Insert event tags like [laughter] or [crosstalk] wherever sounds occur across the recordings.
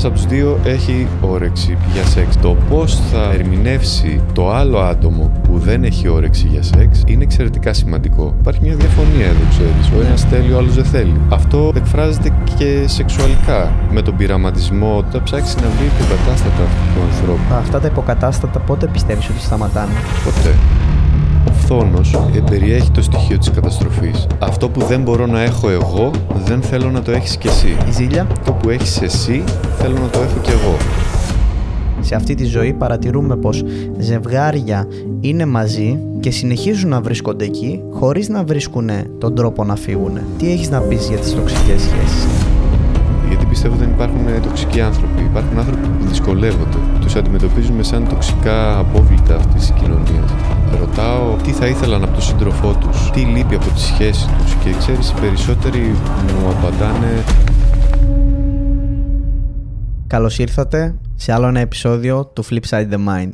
ένας από τους δύο έχει όρεξη για σεξ. Το πώς θα ερμηνεύσει το άλλο άτομο που δεν έχει όρεξη για σεξ είναι εξαιρετικά σημαντικό. Υπάρχει μια διαφωνία εδώ, ξέρεις. Ο ένας θέλει, ο άλλος δεν θέλει. Αυτό εκφράζεται και σεξουαλικά. Με τον πειραματισμό, θα ψάξει να βρει υποκατάστατα του ανθρώπου. Αυτά τα υποκατάστατα πότε πιστεύεις ότι σταματάνε; Ποτέ. Ο φθόνος ε, περιέχει το στοιχείο της καταστροφής. Αυτό που δεν μπορώ να έχω εγώ, δεν θέλω να το έχεις κι εσύ. Η ζήλια. Το που έχεις εσύ, θέλω να το έχω κι εγώ. Σε αυτή τη ζωή παρατηρούμε πως ζευγάρια είναι μαζί και συνεχίζουν να βρίσκονται εκεί χωρίς να βρίσκουν τον τρόπο να φύγουν. Τι έχεις να πεις για τις τοξικές σχέσεις; Γιατί πιστεύω δεν υπάρχουν τοξικοί άνθρωποι. Υπάρχουν άνθρωποι που δυσκολεύονται. Τους αντιμετωπίζουμε σαν τοξικά απόβλητα αυτής της κοινωνίας. Ρωτάω τι θα ήθελαν από τον σύντροφό τους, τι λείπει από τη σχέση τους και ξέρεις, οι περισσότεροι μου απαντάνε Καλώς ήρθατε σε άλλο ένα επεισόδιο του Flipside the Mind.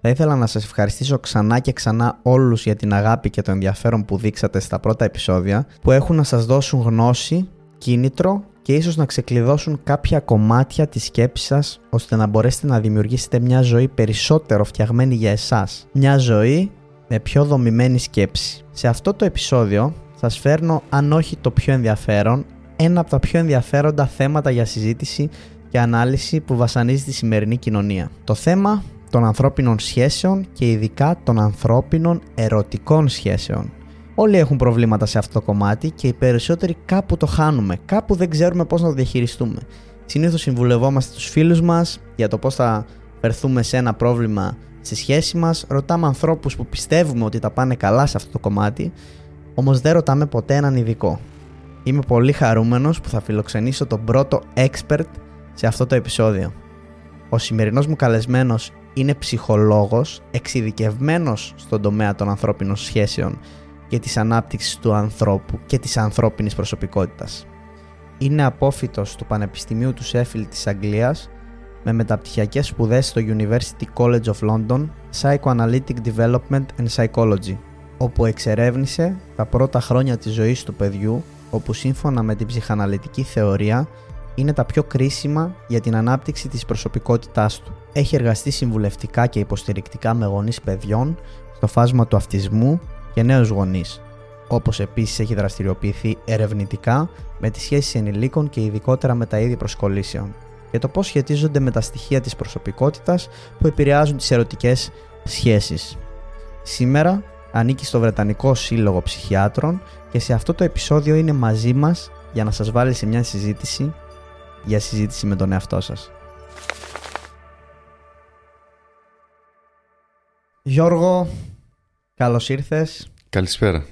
Θα ήθελα να σας ευχαριστήσω ξανά και ξανά όλους για την αγάπη και το ενδιαφέρον που δείξατε στα πρώτα επεισόδια που έχουν να σας δώσουν γνώση, κίνητρο και ίσως να ξεκλειδώσουν κάποια κομμάτια της σκέψης σας ώστε να μπορέσετε να δημιουργήσετε μια ζωή περισσότερο φτιαγμένη για εσάς. Μια ζωή με πιο δομημένη σκέψη. Σε αυτό το επεισόδιο σας φέρνω αν όχι το πιο ενδιαφέρον ένα από τα πιο ενδιαφέροντα θέματα για συζήτηση και ανάλυση που βασανίζει τη σημερινή κοινωνία. Το θέμα των ανθρώπινων σχέσεων και ειδικά των ανθρώπινων ερωτικών σχέσεων. Όλοι έχουν προβλήματα σε αυτό το κομμάτι και οι περισσότεροι κάπου το χάνουμε, κάπου δεν ξέρουμε πώς να το διαχειριστούμε. Συνήθως συμβουλευόμαστε τους φίλους μας για το πώς θα φερθούμε σε ένα πρόβλημα στη σχέση μας, ρωτάμε ανθρώπους που πιστεύουμε ότι τα πάνε καλά σε αυτό το κομμάτι, όμως δεν ρωτάμε ποτέ έναν ειδικό. Είμαι πολύ χαρούμενος που θα φιλοξενήσω τον πρώτο expert σε αυτό το επεισόδιο. Ο σημερινός μου καλεσμένος είναι ψυχολόγος εξειδικευμένος στον τομέα των ανθρώπινων σχέσεων και της ανάπτυξης του ανθρώπου και της ανθρώπινης προσωπικότητας. Είναι απόφυτος του Πανεπιστημίου του Σέφιλ της Αγγλίας με μεταπτυχιακές σπουδές στο University College of London Psychoanalytic Development and Psychology, όπου εξερεύνησε τα πρώτα χρόνια της ζωής του παιδιού, όπου σύμφωνα με την ψυχαναλυτική θεωρία είναι τα πιο κρίσιμα για την ανάπτυξη της προσωπικότητάς του. Έχει εργαστεί συμβουλευτικά και υποστηρικτικά με γονείς παιδιών στο φάσμα του αυτισμού και νέους γονείς, όπως επίσης έχει δραστηριοποιηθεί ερευνητικά με τις σχέσεις ενηλίκων και ειδικότερα με τα είδη προσκολήσεων και το πώς σχετίζονται με τα στοιχεία της προσωπικότητας που επηρεάζουν τις ερωτικές σχέσεις. Σήμερα ανήκει στο Βρετανικό Σύλλογο Ψυχιάτρων και σε αυτό το επεισόδιο είναι μαζί μας για να σας βάλει σε μια συζήτηση για συζήτηση με τον εαυτό σας. Γιώργο, καλώς ήρθες. Καλησπέρα.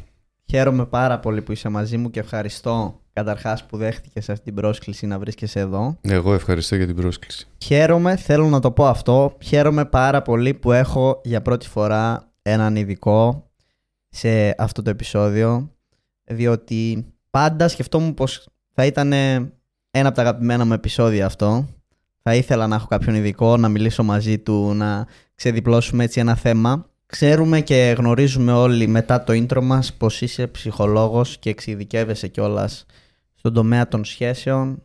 Χαίρομαι πάρα πολύ που είσαι μαζί μου και ευχαριστώ καταρχάς που δέχτηκες αυτή την πρόσκληση να βρίσκεσαι εδώ. Εγώ ευχαριστώ για την πρόσκληση. Χαίρομαι, θέλω να το πω αυτό, χαίρομαι πάρα πολύ που έχω για πρώτη φορά έναν ειδικό σε αυτό το επεισόδιο, διότι πάντα σκεφτόμουν πως θα ήταν ένα από τα αγαπημένα μου επεισόδια αυτό. Θα ήθελα να έχω κάποιον ειδικό, να μιλήσω μαζί του, να ξεδιπλώσουμε έτσι ένα θέμα. Ξέρουμε και γνωρίζουμε όλοι μετά το intro μας πως είσαι ψυχολόγος και εξειδικεύεσαι κιόλας στον τομέα των σχέσεων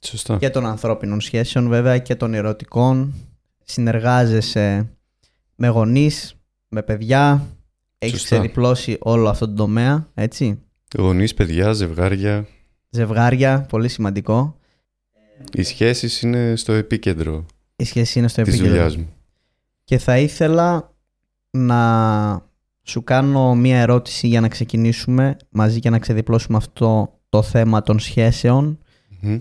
Σωστά. και των ανθρώπινων σχέσεων βέβαια και των ερωτικών. Συνεργάζεσαι με γονείς, με παιδιά. Έχεις Σωστά. ξεδιπλώσει όλο αυτό το τομέα, έτσι; Γονείς, παιδιά, ζευγάρια. Ζευγάρια, πολύ σημαντικό. Οι σχέσεις είναι στο επίκεντρο Η σχέση είναι στο της επίκεντρο. δουλειάς μου. Και θα ήθελα να σου κάνω μία ερώτηση για να ξεκινήσουμε μαζί και να ξεδιπλώσουμε αυτό το θέμα των σχέσεων. Μμμ.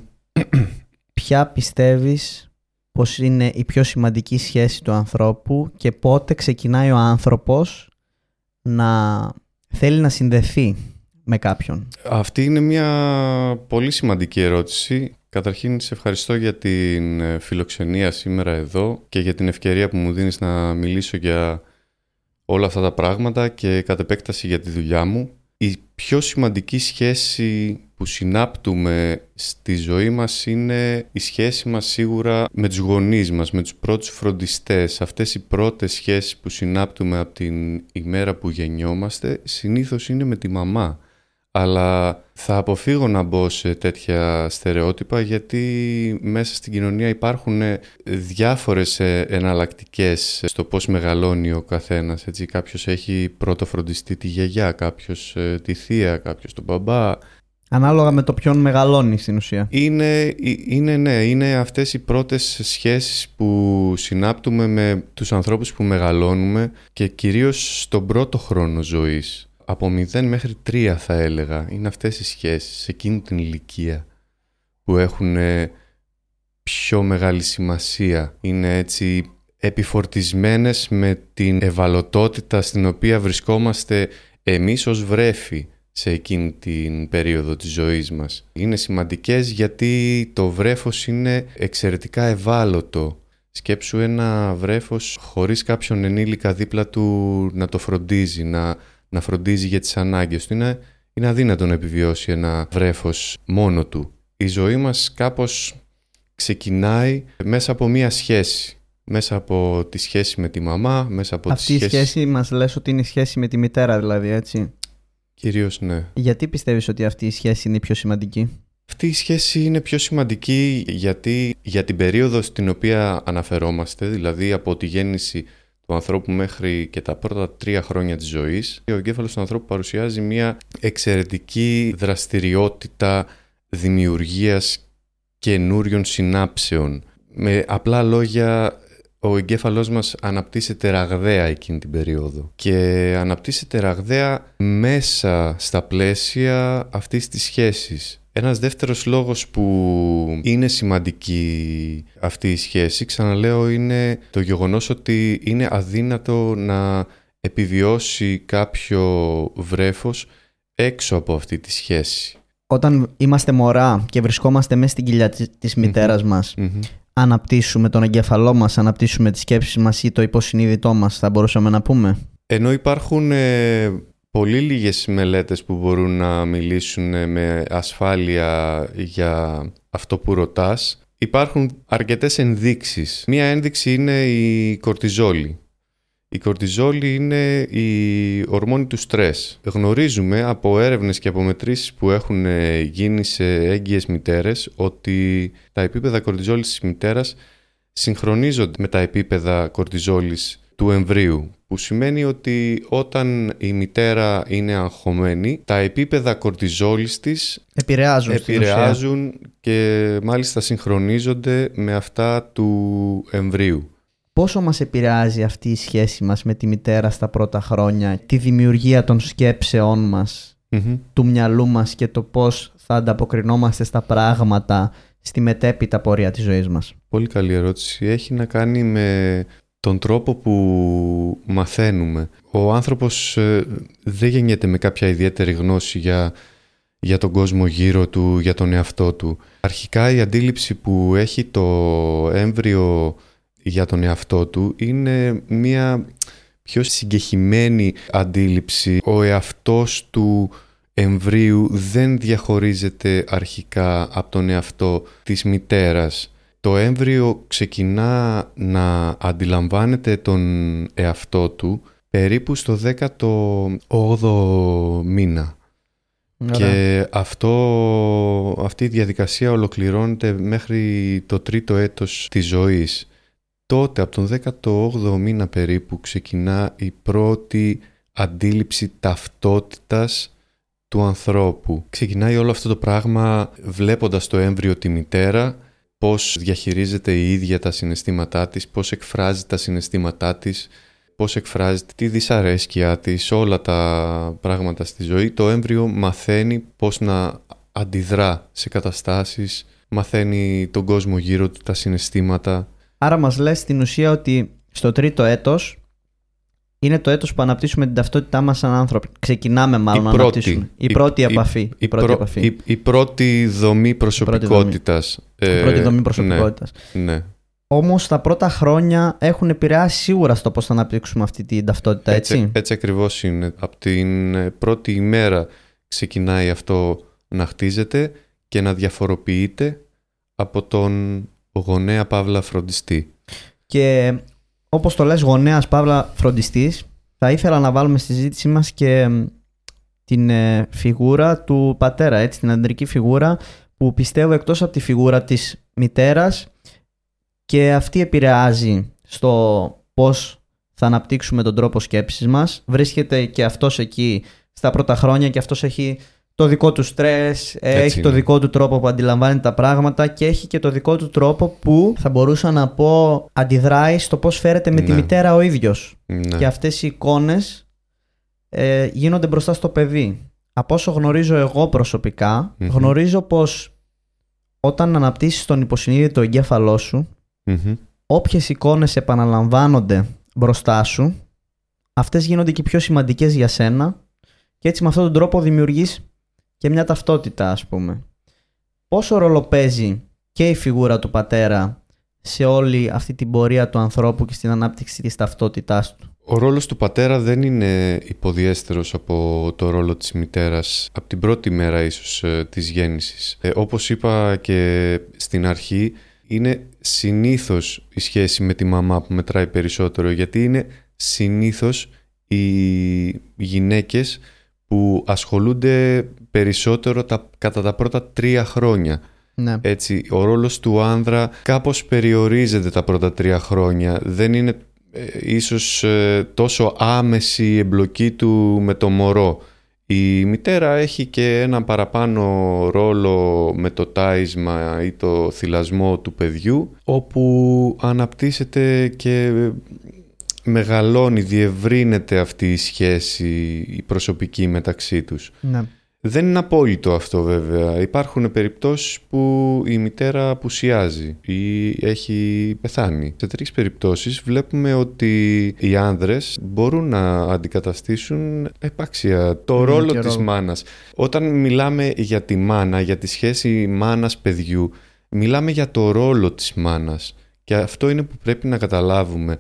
Ποια πιστεύεις πως είναι η πιο σημαντική σχέση του ανθρώπου και πότε ξεκινάει ο άνθρωπος να θέλει να συνδεθεί με κάποιον; Αυτή είναι μια πολύ σημαντική ερώτηση. Καταρχήν, σε ευχαριστώ για την ε, φιλοξενία σήμερα εδώ και για την ευκαιρία που μου δίνεις να μιλήσω για όλα αυτά τα πράγματα και κατ' επέκταση για τη δουλειά μου. Η πιο σημαντική σχέση που συνάπτουμε στη ζωή μας είναι η σχέση μας σίγουρα με τους γονείς μας, με τους πρώτους φροντιστές. Αυτές οι πρώτες σχέσεις που συνάπτουμε από την ημέρα που γεννιόμαστε συνήθως είναι με τη μαμά. Αλλά θα αποφύγω να μπω σε τέτοια στερεότυπα γιατί μέσα στην κοινωνία υπάρχουν διάφορες εναλλακτικές στο πώς μεγαλώνει ο καθένας. Έτσι, κάποιος έχει πρώτο φροντιστή τη γιαγιά, κάποιος ε, τη θεία, κάποιος τον μπαμπά, Ανάλογα με το ποιον μεγαλώνεις στην ουσία. Είναι, είναι, ναι, είναι αυτές οι πρώτες σχέσεις που συνάπτουμε με τους ανθρώπους που μεγαλώνουμε και κυρίως στον πρώτο χρόνο ζωής. Από 0 μέχρι 3 θα έλεγα. Είναι αυτές οι σχέσεις σε εκείνη την ηλικία που έχουν πιο μεγάλη σημασία. Είναι έτσι επιφορτισμένες με την ευαλωτότητα στην οποία βρισκόμαστε εμείς ως βρέφη σε εκείνη την περίοδο της ζωής μας. Είναι σημαντικές γιατί το βρέφος είναι εξαιρετικά ευάλωτο. Σκέψου ένα βρέφος χωρίς κάποιον ενήλικα δίπλα του να το φροντίζει, να, να φροντίζει για τις ανάγκες του. Είναι, είναι αδύνατο να επιβιώσει ένα βρέφος μόνο του. Η ζωή μας κάπως ξεκινάει μέσα από μία σχέση. Μέσα από τη σχέση με τη μαμά, μέσα από Αυτή τη σχέση... η σχέση μας λες ότι είναι η σχέση με τη μητέρα δηλαδή, έτσι; Κυρίως ναι. Γιατί πιστεύεις ότι αυτή η σχέση είναι πιο σημαντική; Αυτή η σχέση είναι πιο σημαντική γιατί για την περίοδο στην οποία αναφερόμαστε, δηλαδή από τη γέννηση του ανθρώπου μέχρι και τα πρώτα τρία χρόνια της ζωής, ο εγκέφαλος του ανθρώπου παρουσιάζει μια εξαιρετική δραστηριότητα δημιουργίας καινούριων συνάψεων. Με απλά λόγια ο εγκέφαλός μας αναπτύσσεται ραγδαία εκείνη την περίοδο και αναπτύσσεται ραγδαία μέσα στα πλαίσια αυτής της σχέσης. Ένας δεύτερος λόγος που είναι σημαντική αυτή η σχέση, ξαναλέω, είναι το γεγονός ότι είναι αδύνατο να επιβιώσει κάποιο βρέφος έξω από αυτή τη σχέση. Όταν είμαστε μωρά και βρισκόμαστε μέσα στην κοιλιά της μητέρας μας, αναπτύσσουμε τον εγκέφαλό μας, αναπτύσσουμε τις σκέψεις μας ή το υποσυνείδητό μας, θα μπορούσαμε να πούμε; Ενώ υπάρχουν ε, πολύ λίγες μελέτες που μπορούν να μιλήσουν ε, με ασφάλεια για αυτό που ρωτάς, υπάρχουν αρκετές ενδείξεις. Μία ένδειξη είναι η κορτιζόλη. Η κορτιζόλη είναι η ορμόνη του στρες. Γνωρίζουμε από έρευνες και από μετρήσεις που έχουν ε, γίνει σε έγκυες μητέρες ότι τα επίπεδα κορτιζόλης της μητέρας συγχρονίζονται με τα επίπεδα κορτιζόλης του εμβρίου που σημαίνει ότι όταν η μητέρα είναι αγχωμένη τα επίπεδα κορτιζόλης της επηρεάζουν, επηρεάζουν και μάλιστα συγχρονίζονται με αυτά του εμβρίου πόσο μας επηρεάζει αυτή η σχέση μας με τη μητέρα στα πρώτα χρόνια, τη δημιουργία των σκέψεών μας, του μυαλού μας και το πώς θα ανταποκρινόμαστε στα πράγματα στη μετέπειτα πορεία της ζωής μας; Πολύ καλή ερώτηση. Έχει να κάνει με τον τρόπο που μαθαίνουμε. Ο άνθρωπος ε, δεν γεννιέται με κάποια ιδιαίτερη γνώση για, για τον κόσμο γύρω του, για τον εαυτό του. Αρχικά η αντίληψη που έχει το έμβριο για τον εαυτό του είναι μια πιο συγκεχημένη αντίληψη. Ο εαυτός του εμβρίου δεν διαχωρίζεται αρχικά από τον εαυτό της μητέρας. Το έμβριο ξεκινά να αντιλαμβάνεται τον εαυτό του περίπου στο 18ο μήνα. Και αυτό, αυτή η διαδικασία ολοκληρώνεται μέχρι το τρίτο έτος της ζωής τότε από τον 18ο μήνα περίπου ξεκινά η πρώτη αντίληψη ταυτότητας του ανθρώπου. Ξεκινάει όλο αυτό το πράγμα βλέποντας το έμβριο τη μητέρα, πώς διαχειρίζεται η ίδια τα συναισθήματά της, πώς εκφράζει τα συναισθήματά της, πώς εκφράζεται τη δυσαρέσκεια της, όλα τα πράγματα στη ζωή. Το έμβριο μαθαίνει πώς να αντιδρά σε καταστάσεις, μαθαίνει τον κόσμο γύρω του, τα συναισθήματα Άρα μας λες στην ουσία ότι στο τρίτο έτος είναι το έτος που αναπτύσσουμε την ταυτότητά μας σαν άνθρωποι. Ξεκινάμε μάλλον να αναπτύσσουμε. Η, πρώτη επαφή. Η, πρώτη, επαφή. η, πρώτη δομή προσωπικότητας. Η πρώτη δομή, ε, προσωπικότητας. Ναι, ναι. Όμως τα πρώτα χρόνια έχουν επηρεάσει σίγουρα στο πώς θα αναπτύξουμε αυτή την ταυτότητα, έτσι. Έτσι, έτσι ακριβώς είναι. Από την ε, πρώτη ημέρα ξεκινάει αυτό να χτίζεται και να διαφοροποιείται από τον γονέα Παύλα φροντιστή. Και όπως το λες γονέας Παύλα φροντιστής, θα ήθελα να βάλουμε στη συζήτησή μας και την ε, φιγούρα του πατέρα, έτσι, την αντρική φιγούρα που πιστεύω εκτός από τη φιγούρα της μητέρας και αυτή επηρεάζει στο πώς θα αναπτύξουμε τον τρόπο σκέψης μας. Βρίσκεται και αυτός εκεί στα πρώτα χρόνια και αυτός έχει το δικό του στρες, έχει το δικό του τρόπο που αντιλαμβάνει τα πράγματα και έχει και το δικό του τρόπο που θα μπορούσα να πω αντιδράει στο πώς φέρεται με τη ναι. μητέρα ο ίδιος. Ναι. Και αυτές οι εικόνες ε, γίνονται μπροστά στο παιδί. Από όσο γνωρίζω εγώ γνωρίζω πως όταν αναπτύσσεις τον υποσυνείδητο εγκέφαλό σου, mm όποιες εικόνες επαναλαμβάνονται μπροστά σου, αυτές γίνονται και πιο σημαντικές για σένα και έτσι με αυτόν τον τρόπο δημιουργείς και μια ταυτότητα ας πούμε. Πόσο ρόλο παίζει και η φιγούρα του πατέρα σε όλη αυτή την πορεία του ανθρώπου και στην ανάπτυξη της ταυτότητάς του; Ο ρόλος του πατέρα δεν είναι υποδιέστερος από το ρόλο της μητέρας από την πρώτη μέρα ίσως ε, της γέννησης. Ε, όπως είπα και στην αρχή, είναι συνήθως η σχέση με τη μαμά που μετράει περισσότερο γιατί είναι συνήθως οι γυναίκες που ασχολούνται περισσότερο τα, κατά τα πρώτα τρία χρόνια. Ναι. Έτσι, ο ρόλος του άνδρα κάπως περιορίζεται τα πρώτα τρία χρόνια. Δεν είναι ε, ίσως ε, τόσο άμεση η εμπλοκή του με το μωρό. Η μητέρα έχει και ένα παραπάνω ρόλο με το τάισμα ή το θυλασμό του παιδιού όπου αναπτύσσεται και μεγαλώνει, διευρύνεται αυτή η σχέση η προσωπική μεταξύ τους. Ναι. Δεν είναι απόλυτο αυτό βέβαια. Υπάρχουν περιπτώσεις που η μητέρα απουσιάζει ή έχει πεθάνει. Σε τρεις περιπτώσεις βλέπουμε ότι οι άνδρες μπορούν να αντικαταστήσουν επάξια το ρόλο της μάνας. Όταν μιλάμε για τη μάνα, για τη σχέση μάνας-παιδιού, μιλάμε για το ρόλο της μάνας. Και αυτό είναι που πρέπει να καταλάβουμε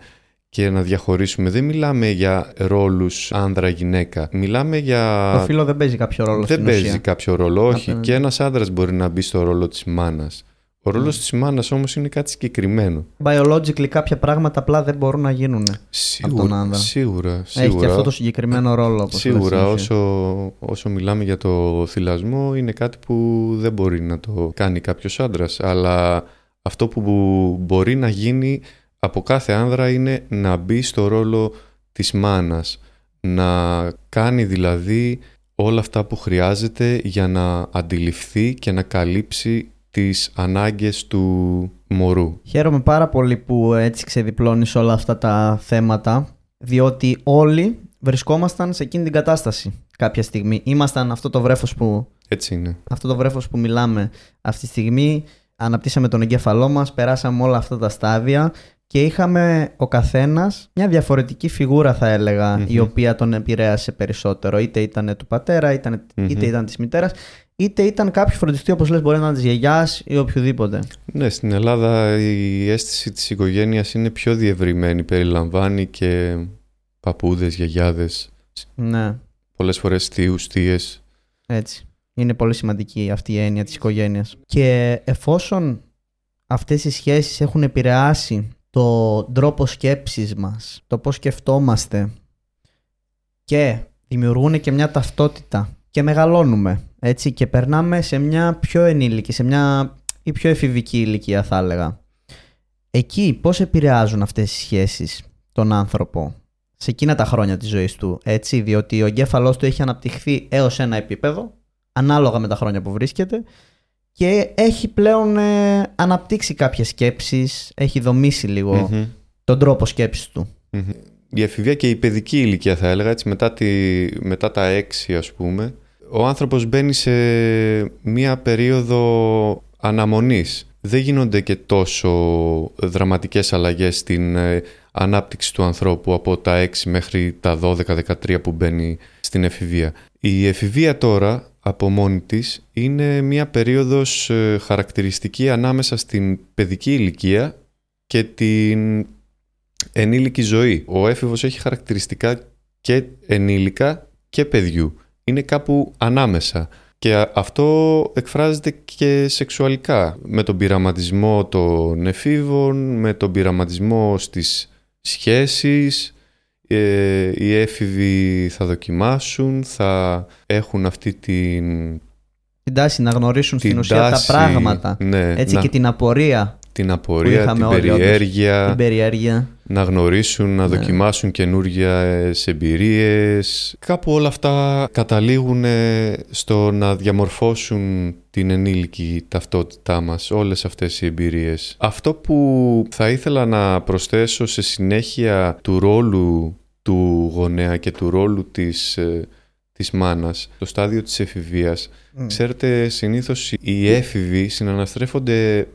και να διαχωρίσουμε. Δεν μιλάμε για ρόλους άνδρα-γυναίκα. Μιλάμε για. Το φίλο δεν παίζει κάποιο ρόλο. Δεν παίζει κάποιο ρόλο, όχι. Και ένας άνδρας μπορεί να μπει στο ρόλο της μάνας. Ο ρόλος mm. της μάνας όμως είναι κάτι συγκεκριμένο. Biologically κάποια πράγματα απλά δεν μπορούν να γίνουν σίγουρα, από τον άνδρα. Σίγουρα, σίγουρα. Έχει και αυτό το συγκεκριμένο ρόλο. Όπως σίγουρα, όσο, όσο μιλάμε για το θυλασμό, είναι κάτι που δεν μπορεί να το κάνει κάποιος άντρας. Αλλά αυτό που μπορεί να γίνει από κάθε άνδρα είναι να μπει στο ρόλο της μάνας, να κάνει δηλαδή όλα αυτά που χρειάζεται για να αντιληφθεί και να καλύψει τις ανάγκες του μωρού. Χαίρομαι πάρα πολύ που έτσι ξεδιπλώνεις όλα αυτά τα θέματα, διότι όλοι βρισκόμασταν σε εκείνη την κατάσταση κάποια στιγμή. Ήμασταν αυτό το βρέφος που... Έτσι είναι. Αυτό το βρέφος που μιλάμε αυτή τη στιγμή. Αναπτύσσαμε τον εγκέφαλό μας, περάσαμε όλα αυτά τα στάδια και είχαμε ο καθένας μια διαφορετική φιγούρα θα ελεγα η οποία τον επηρέασε περισσότερο είτε ήταν του πατέρα είτε ήταν της μητέρας είτε ήταν κάποιος φροντιστής όπως λες μπορεί να είναι της γιαγιάς ή οποιοδήποτε. Ναι, στην Ελλάδα η αίσθηση της οικογένειας είναι πιο διευρυμένη, περιλαμβάνει και παππούδες, γιαγιάδες, ναι. πολλές φορές θείους, θείες. Έτσι. Είναι πολύ σημαντική αυτή η έννοια της οικογένειας. Και εφόσον αυτές οι σχέσεις έχουν επηρεάσει το τρόπο σκέψης μας, το πώς σκεφτόμαστε και δημιουργούν και μια ταυτότητα και μεγαλώνουμε έτσι και περνάμε σε μια πιο ενήλικη, σε μια ή πιο εφηβική ηλικία θα έλεγα. Εκεί πώς επηρεάζουν αυτές οι σχέσεις τον άνθρωπο σε εκείνα τα χρόνια της ζωής του, έτσι, διότι ο εγκέφαλός του έχει αναπτυχθεί έως ένα επίπεδο, ανάλογα με τα χρόνια που βρίσκεται, και έχει πλέον ε, αναπτύξει κάποιες σκέψεις, έχει δομήσει τον τρόπο σκέψης του. Η εφηβεία και η παιδική ηλικία θα έλεγα, έτσι, μετά, τη, μετά τα έξι ας πούμε, ο άνθρωπος μπαίνει σε μία περίοδο αναμονής. Δεν γίνονται και τόσο δραματικές αλλαγές στην ε, ανάπτυξη του ανθρώπου από τα 6 μέχρι τα 12-13 που μπαίνει στην εφηβεία. Η εφηβεία τώρα από μόνη της είναι μια περίοδος ε, χαρακτηριστική ανάμεσα στην παιδική ηλικία και την ενήλικη ζωή. Ο έφηβος έχει χαρακτηριστικά και ενήλικα και παιδιού. Είναι κάπου ανάμεσα. Και αυτό εκφράζεται και σεξουαλικά με τον πειραματισμό των εφήβων, με τον πειραματισμό στις σχέσεις, ε, οι έφηβοι θα δοκιμάσουν, θα έχουν αυτή την... Την τάση να γνωρίσουν Την στην ουσία τάση, τα πράγματα. ναι, Έτσι να- και την απορία, την που απορία, είχαμε την όλοι, όντως. περιέργεια, την περιέργεια. να γνωρίσουν, να Ναι. δοκιμάσουν καινούργιες εμπειρίες. Κάπου όλα αυτά καταλήγουν ε, στο να διαμορφώσουν την ενήλικη ταυτότητά μας, όλες αυτές οι εμπειρίες. Αυτό που θα ήθελα να προσθέσω σε συνέχεια του ρόλου του γονέα και του ρόλου της, ε, της μάνας, το στάδιο της εφηβείας, Μμ. Ξέρετε, συνήθως οι έφηβοι συναναστρέφονται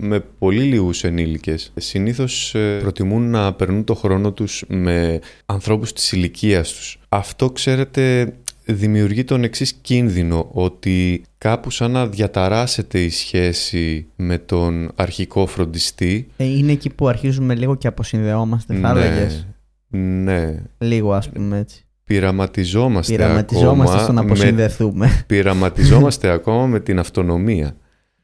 με πολύ λίγους ενήλικες. Συνήθως ε, προτιμούν να περνούν το χρόνο τους με ανθρώπους της ηλικίας τους. Αυτό, ξέρετε, δημιουργεί τον εξής κίνδυνο ότι κάπου σαν να διαταράσσεται η σχέση με τον αρχικό φροντιστή. Ε, Είναι εκεί που αρχίζουμε λίγο και αποσυνδεόμαστε, θα έλεγες. ναι, Λίγο ας πούμε έτσι. πειραματιζόμαστε, Πειραματιζόμαστε ακόμα στο να με, αποσυνδεθούμε. πειραματιζόμαστε ακόμα με την αυτονομία.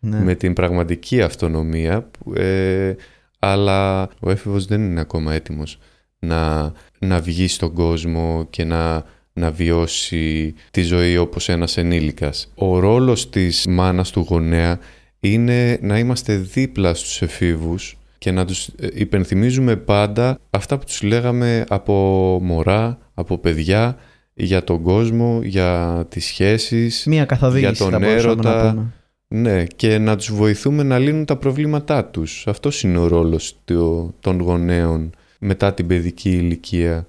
Ναι. με την πραγματική αυτονομία που, ε, αλλά ο έφηβος δεν είναι ακόμα έτοιμος να, να βγει στον κόσμο και να, να βιώσει τη ζωή όπως ένας ενήλικας. Ο ρόλος της μάνας του γονέα είναι να είμαστε δίπλα στους εφήβους και να τους ε, υπενθυμίζουμε πάντα αυτά που τους λέγαμε από μωρά, από παιδιά, για τον κόσμο, για τις σχέσεις, Μία καθοδήγηση για τον θα μπορούσαμε να έρωτα, πούμε. Ναι, και να τους βοηθούμε να λύνουν τα προβλήματά τους. Αυτός είναι ο ρόλος του- των γονέων μετά την παιδική ηλικία.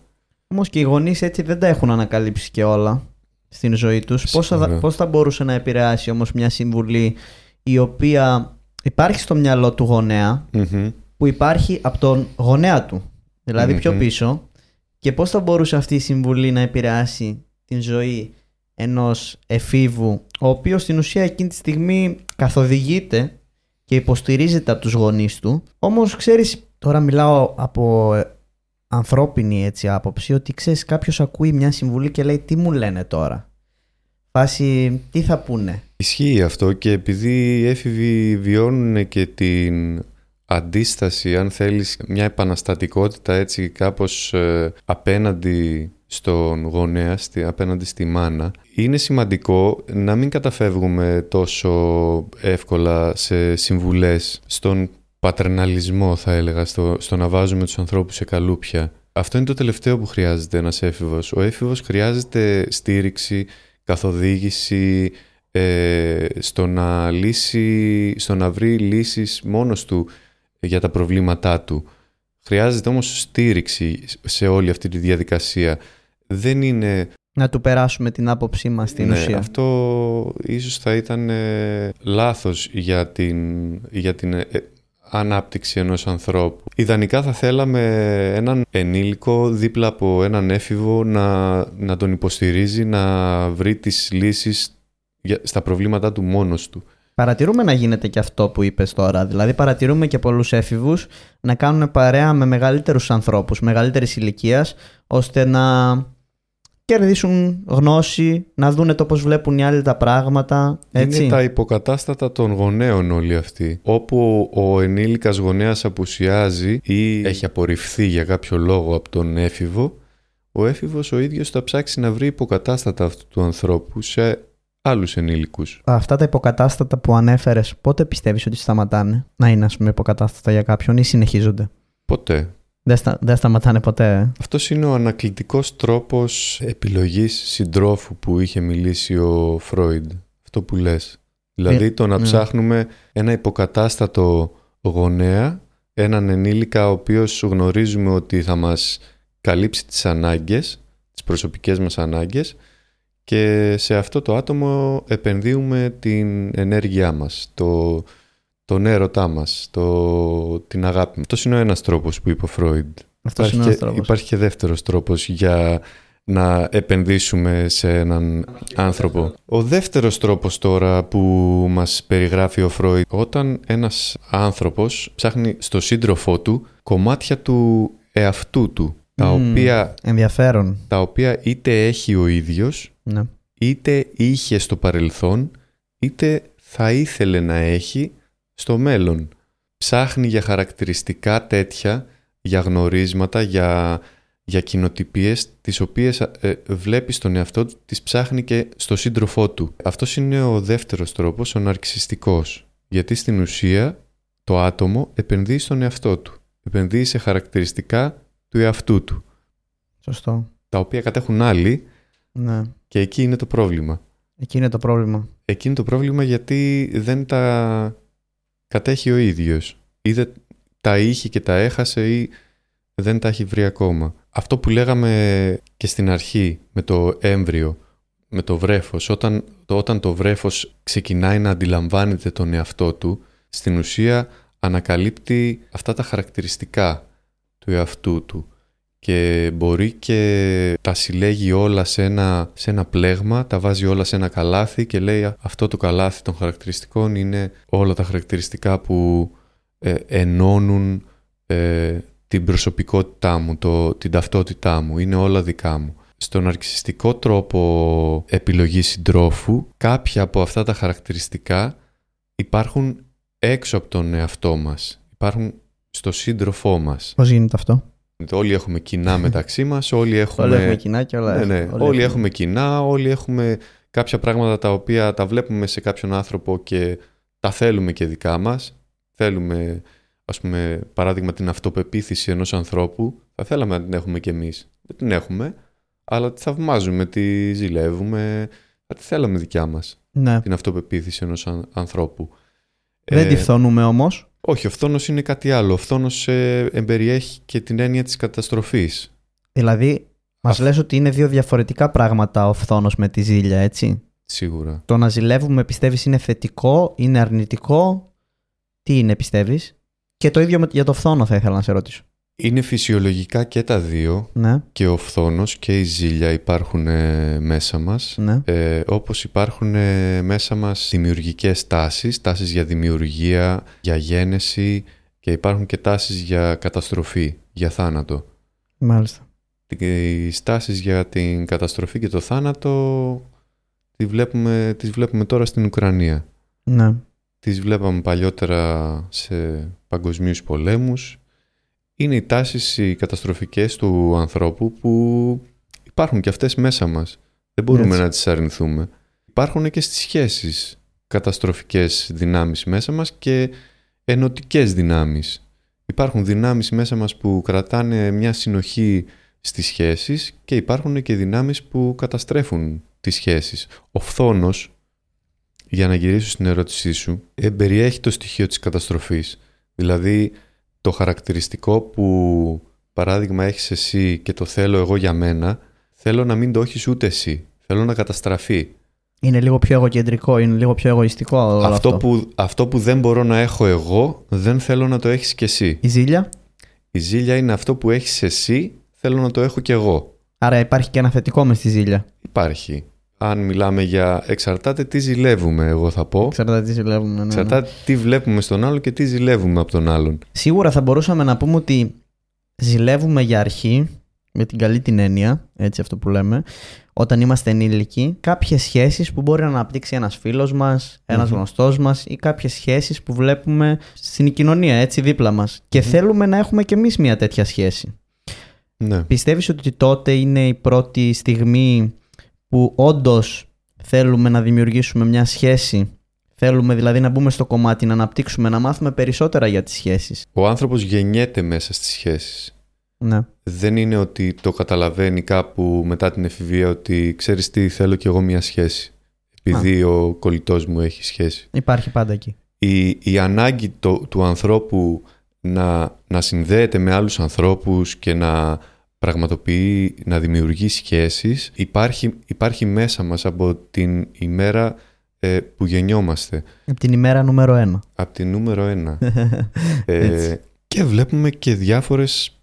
Όμως και οι γονείς έτσι δεν τα έχουν ανακαλύψει και όλα στην ζωή τους. Πώς θα, Σίγουρα. πώς θα μπορούσε να επηρεάσει όμως μια συμβουλή η οποία υπάρχει στο μυαλό του γονέα, Μμμ. που υπάρχει από τον γονέα του, δηλαδή πιο Μμμ. πίσω, και πώς θα μπορούσε αυτή η συμβουλή να επηρεάσει την ζωή ενός εφήβου, ο οποίος στην ουσία εκείνη τη στιγμή καθοδηγείται και υποστηρίζεται από τους γονείς του. Όμως ξέρεις, τώρα μιλάω από ε, ανθρώπινη έτσι άποψη, ότι ξέρεις κάποιος ακούει μια συμβουλή και λέει τι μου λένε τώρα; Φάση τι θα πούνε; Ισχύει αυτό και επειδή οι έφηβοι βιώνουν και την αντίσταση, αν θέλεις, μια επαναστατικότητα έτσι κάπως ε, απέναντι στον γονέα, στη, απέναντι στη μάνα, είναι σημαντικό να μην καταφεύγουμε τόσο εύκολα σε συμβουλές, στον πατερναλισμό θα έλεγα, στο, στο να βάζουμε τους ανθρώπους σε καλούπια. Αυτό είναι το τελευταίο που χρειάζεται ένας έφηβος. Ο έφηβος χρειάζεται στήριξη, καθοδήγηση, ε, στο, να λύσει, στο να βρει λύσεις μόνος του για τα προβλήματά του. Χρειάζεται όμως στήριξη σε όλη αυτή τη διαδικασία. Δεν είναι... Να του περάσουμε την άποψή μας στην ναι, ουσία. αυτό ίσως θα ήταν ε, λάθος για την, για την ε, ανάπτυξη ενός ανθρώπου. Ιδανικά θα θέλαμε έναν ενήλικο δίπλα από έναν έφηβο να, να τον υποστηρίζει, να βρει τις λύσεις για- στα προβλήματά του μόνος του. Παρατηρούμε να γίνεται και αυτό που είπες τώρα. Δηλαδή παρατηρούμε και πολλούς έφηβους να κάνουν παρέα με μεγαλύτερους ανθρώπους, μεγαλύτερης ηλικίας, ώστε να κερδίσουν γνώση, να δούνε το πώς βλέπουν οι άλλοι τα πράγματα. Έτσι. Είναι τα υποκατάστατα των γονέων όλοι αυτοί. Όπου ο ενήλικας γονέας απουσιάζει ή έχει απορριφθεί για κάποιο λόγο από τον έφηβο, ο έφηβος ο ίδιος θα ψάξει να βρει υποκατάστατα αυτού του ανθρώπου σε άλλους ενήλικους. Αυτά τα υποκατάστατα που ανέφερες, πότε πιστεύεις ότι σταματάνε να είναι ας πούμε υποκατάστατα για κάποιον ή συνεχίζονται; Ποτέ. Δεν, στα, δεν σταματάνε ποτέ; ε. Αυτός είναι ο ανακλητικός τρόπος επιλογής συντρόφου που είχε μιλήσει ο Φρόιντ. Αυτό που λες. Δηλαδή το να ναι. ψάχνουμε ένα υποκατάστατο γονέα, έναν ενήλικα ο οποίος γνωρίζουμε ότι θα μας καλύψει τις ανάγκες, τις προσωπικές μας ανάγκες και σε αυτό το άτομο επενδύουμε την ενέργειά μας, το, τον έρωτά μας, το, την αγάπη μας. Αυτός είναι ο ένας τρόπος που είπε ο Φρόιντ. Αυτός Υπάρχει είναι και, ένας τρόπος. υπάρχει και δεύτερος τρόπος για να επενδύσουμε σε έναν άνθρωπο. Ο δεύτερος τρόπος τώρα που μας περιγράφει ο Φρόιντ, όταν ένας άνθρωπος ψάχνει στο σύντροφό του κομμάτια του εαυτού του, τα, Μμμ. οποία, Ενδιαφέρον. τα οποία είτε έχει ο ίδιος, Ναι. είτε είχε στο παρελθόν, είτε θα ήθελε να έχει στο μέλλον. Ψάχνει για χαρακτηριστικά τέτοια, για γνωρίσματα, για, για κοινοτυπίες τις οποίες ε, βλέπει στον εαυτό του, τις ψάχνει και στο σύντροφό του. Αυτός είναι ο δεύτερος τρόπος, ο ναρκισιστικός. Γιατί στην ουσία το άτομο επενδύει στον εαυτό του. Επενδύει σε χαρακτηριστικά του εαυτού του. Σωστό. Τα οποία κατέχουν άλλοι Ναι. Και εκεί είναι το πρόβλημα. Εκεί είναι το πρόβλημα. Εκεί είναι το πρόβλημα γιατί δεν τα κατέχει ο ίδιος. Ή δεν τα είχε και τα έχασε ή δεν τα έχει βρει ακόμα. Αυτό που λέγαμε και στην αρχή με το έμβριο, με το βρέφος, όταν το, όταν το βρέφος ξεκινάει να αντιλαμβάνεται τον εαυτό του, στην ουσία ανακαλύπτει αυτά τα χαρακτηριστικά του εαυτού του και μπορεί και τα συλλέγει όλα σε ένα, σε ένα πλέγμα, τα βάζει όλα σε ένα καλάθι και λέει αυτό το καλάθι των χαρακτηριστικών είναι όλα τα χαρακτηριστικά που ε, ενώνουν ε, την προσωπικότητά μου, το, την ταυτότητά μου, είναι όλα δικά μου. Στον αρκισιστικό τρόπο επιλογής συντρόφου, κάποια από αυτά τα χαρακτηριστικά υπάρχουν έξω από τον εαυτό μας. Υπάρχουν στο σύντροφό μας. Πώς γίνεται αυτό; Όλοι έχουμε κοινά [laughs] μεταξύ μας, όλοι έχουμε... Όλοι έχουμε κοινά και όλα Ναι, ναι. έχουμε. Όλοι, έχουμε κοινά, όλοι έχουμε κάποια πράγματα τα οποία τα βλέπουμε σε κάποιον άνθρωπο και τα θέλουμε και δικά μας. Θέλουμε, ας πούμε, παράδειγμα την αυτοπεποίθηση ενός ανθρώπου. Θα θέλαμε να την έχουμε κι εμείς. Δεν την έχουμε, αλλά τη θαυμάζουμε, τη ζηλεύουμε. Θα τη θέλαμε δικιά μας, Ναι. την αυτοπεποίθηση ενός αν- ανθρώπου. Δεν Ε, τη φθονούμε όμως. Όχι, ο φθόνος είναι κάτι άλλο. Ο φθόνος ε, εμπεριέχει και την έννοια της καταστροφής. Δηλαδή, μας Αυ- λες ότι είναι δύο διαφορετικά πράγματα ο φθόνος με τη ζήλια, έτσι; Σίγουρα. Το να ζηλεύουμε πιστεύεις είναι θετικό, είναι αρνητικό; Τι είναι πιστεύεις; Και το ίδιο με- για το φθόνο θα ήθελα να σε ρωτήσω. Είναι φυσιολογικά και τα δύο. Ναι, και ο φθόνος και η ζήλια υπάρχουν ε, μέσα μας ναι. ε, όπως υπάρχουν ε, μέσα μας δημιουργικές τάσεις τάσεις για δημιουργία, για γένεση και υπάρχουν και τάσεις για καταστροφή, για θάνατο Μάλιστα. οι τάσεις για την καταστροφή και το θάνατο τις βλέπουμε, τις βλέπουμε τώρα στην Ουκρανία Ναι. τις βλέπαμε παλιότερα σε παγκοσμίους πολέμους. Είναι οι τάσεις οι καταστροφικές του ανθρώπου που υπάρχουν και αυτές μέσα μας. Δεν μπορούμε Έτσι. να τις αρνηθούμε. Υπάρχουν και στις σχέσεις καταστροφικές δυνάμεις μέσα μας και ενωτικές δυνάμεις. Υπάρχουν δυνάμεις μέσα μας που κρατάνε μια συνοχή στις σχέσεις και υπάρχουν και δυνάμεις που καταστρέφουν τις σχέσεις. Ο φθόνος για να γυρίσω στην ερώτησή σου, ε, περιέχει το στοιχείο της καταστροφής. Δηλαδή, το χαρακτηριστικό που, παράδειγμα, έχεις εσύ και το θέλω εγώ για μένα, θέλω να μην το έχεις ούτε εσύ. Θέλω να καταστραφεί. Είναι λίγο πιο εγωκεντρικό, είναι λίγο πιο εγωιστικό όλο αυτό. Αυτό, που, αυτό που δεν μπορώ να έχω εγώ, δεν θέλω να το έχεις κι εσύ. Η ζήλια, Η ζήλια είναι αυτό που έχεις εσύ, θέλω να το έχω κι εγώ. άρα υπάρχει και ένα θετικό μες στη ζήλια. Υπάρχει. Αν μιλάμε για εξαρτάται τι ζηλεύουμε, εγώ θα πω. Ξέρετε τι ζηλεύουμε. Ναι, ναι. Εξαρτάται τι βλέπουμε στον άλλο και τι ζηλεύουμε από τον άλλον. Σίγουρα θα μπορούσαμε να πούμε ότι ζηλεύουμε για αρχή, με την καλή την έννοια, έτσι αυτό που λέμε, όταν είμαστε ενήλικοι, κάποιες σχέσεις που μπορεί να αναπτύξει ένας φίλος μας, ένας Μμμ. γνωστός μας ή κάποιες σχέσεις που βλέπουμε στην κοινωνία, έτσι δίπλα μας. Και θέλουμε να έχουμε κι εμείς μια τέτοια σχέση. Ναι. Πιστεύεις ότι τότε είναι η πρώτη στιγμή που όντως θέλουμε να δημιουργήσουμε μια σχέση, θέλουμε δηλαδή να μπούμε στο κομμάτι, να αναπτύξουμε, να μάθουμε περισσότερα για τις σχέσεις. Ο άνθρωπος γεννιέται μέσα στις σχέσεις. Ναι. Δεν είναι ότι το καταλαβαίνει κάπου μετά την εφηβεία ότι ξέρεις τι θέλω κι εγώ μια σχέση. Επειδή ο κολλητός μου έχει σχέση. Υπάρχει πάντα εκεί. Η, η ανάγκη το- του ανθρώπου να, να συνδέεται με άλλους ανθρώπους και να πραγματοποιεί, να δημιουργεί σχέσεις υπάρχει, υπάρχει μέσα μας από την ημέρα ε, που γεννιόμαστε. Από την ημέρα νούμερο ένα. Από την νούμερο ένα. [laughs] Έτσι. Ε, και βλέπουμε και διάφορες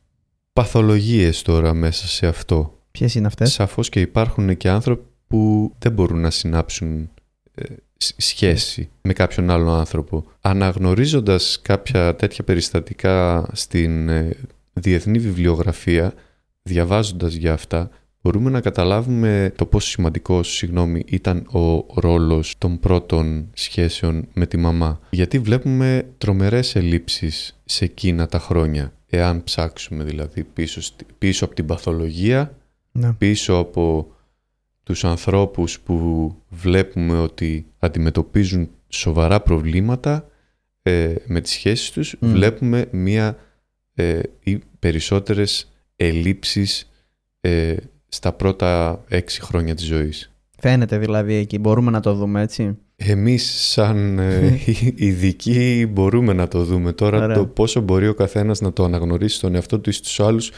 παθολογίες τώρα μέσα σε αυτό. Ποιες είναι αυτές; Σαφώς και υπάρχουν και άνθρωποι που δεν μπορούν να συνάψουν ε, σ- σχέση με κάποιον άλλο άνθρωπο. Αναγνωρίζοντας κάποια τέτοια περιστατικά στην ε, διεθνή βιβλιογραφία, διαβάζοντας για αυτά, μπορούμε να καταλάβουμε το πόσο σημαντικός συγγνώμη, ήταν ο ρόλος των πρώτων σχέσεων με τη μαμά. Γιατί βλέπουμε τρομερές ελλείψεις σε εκείνα τα χρόνια. Εάν ψάξουμε δηλαδή πίσω, πίσω από την παθολογία, Ναι. πίσω από τους ανθρώπους που βλέπουμε ότι αντιμετωπίζουν σοβαρά προβλήματα ε, με τις σχέσεις τους, Μμ. βλέπουμε μία ε, ή περισσότερες ελλείψεις ε, στα πρώτα έξι χρόνια της ζωής. Φαίνεται δηλαδή εκεί. Μπορούμε να το δούμε έτσι. Εμείς σαν ε, [laughs] ειδικοί μπορούμε να το δούμε. Τώρα Ωραία. το πόσο μπορεί ο καθένας να το αναγνωρίσει στον εαυτό του ή στους άλλους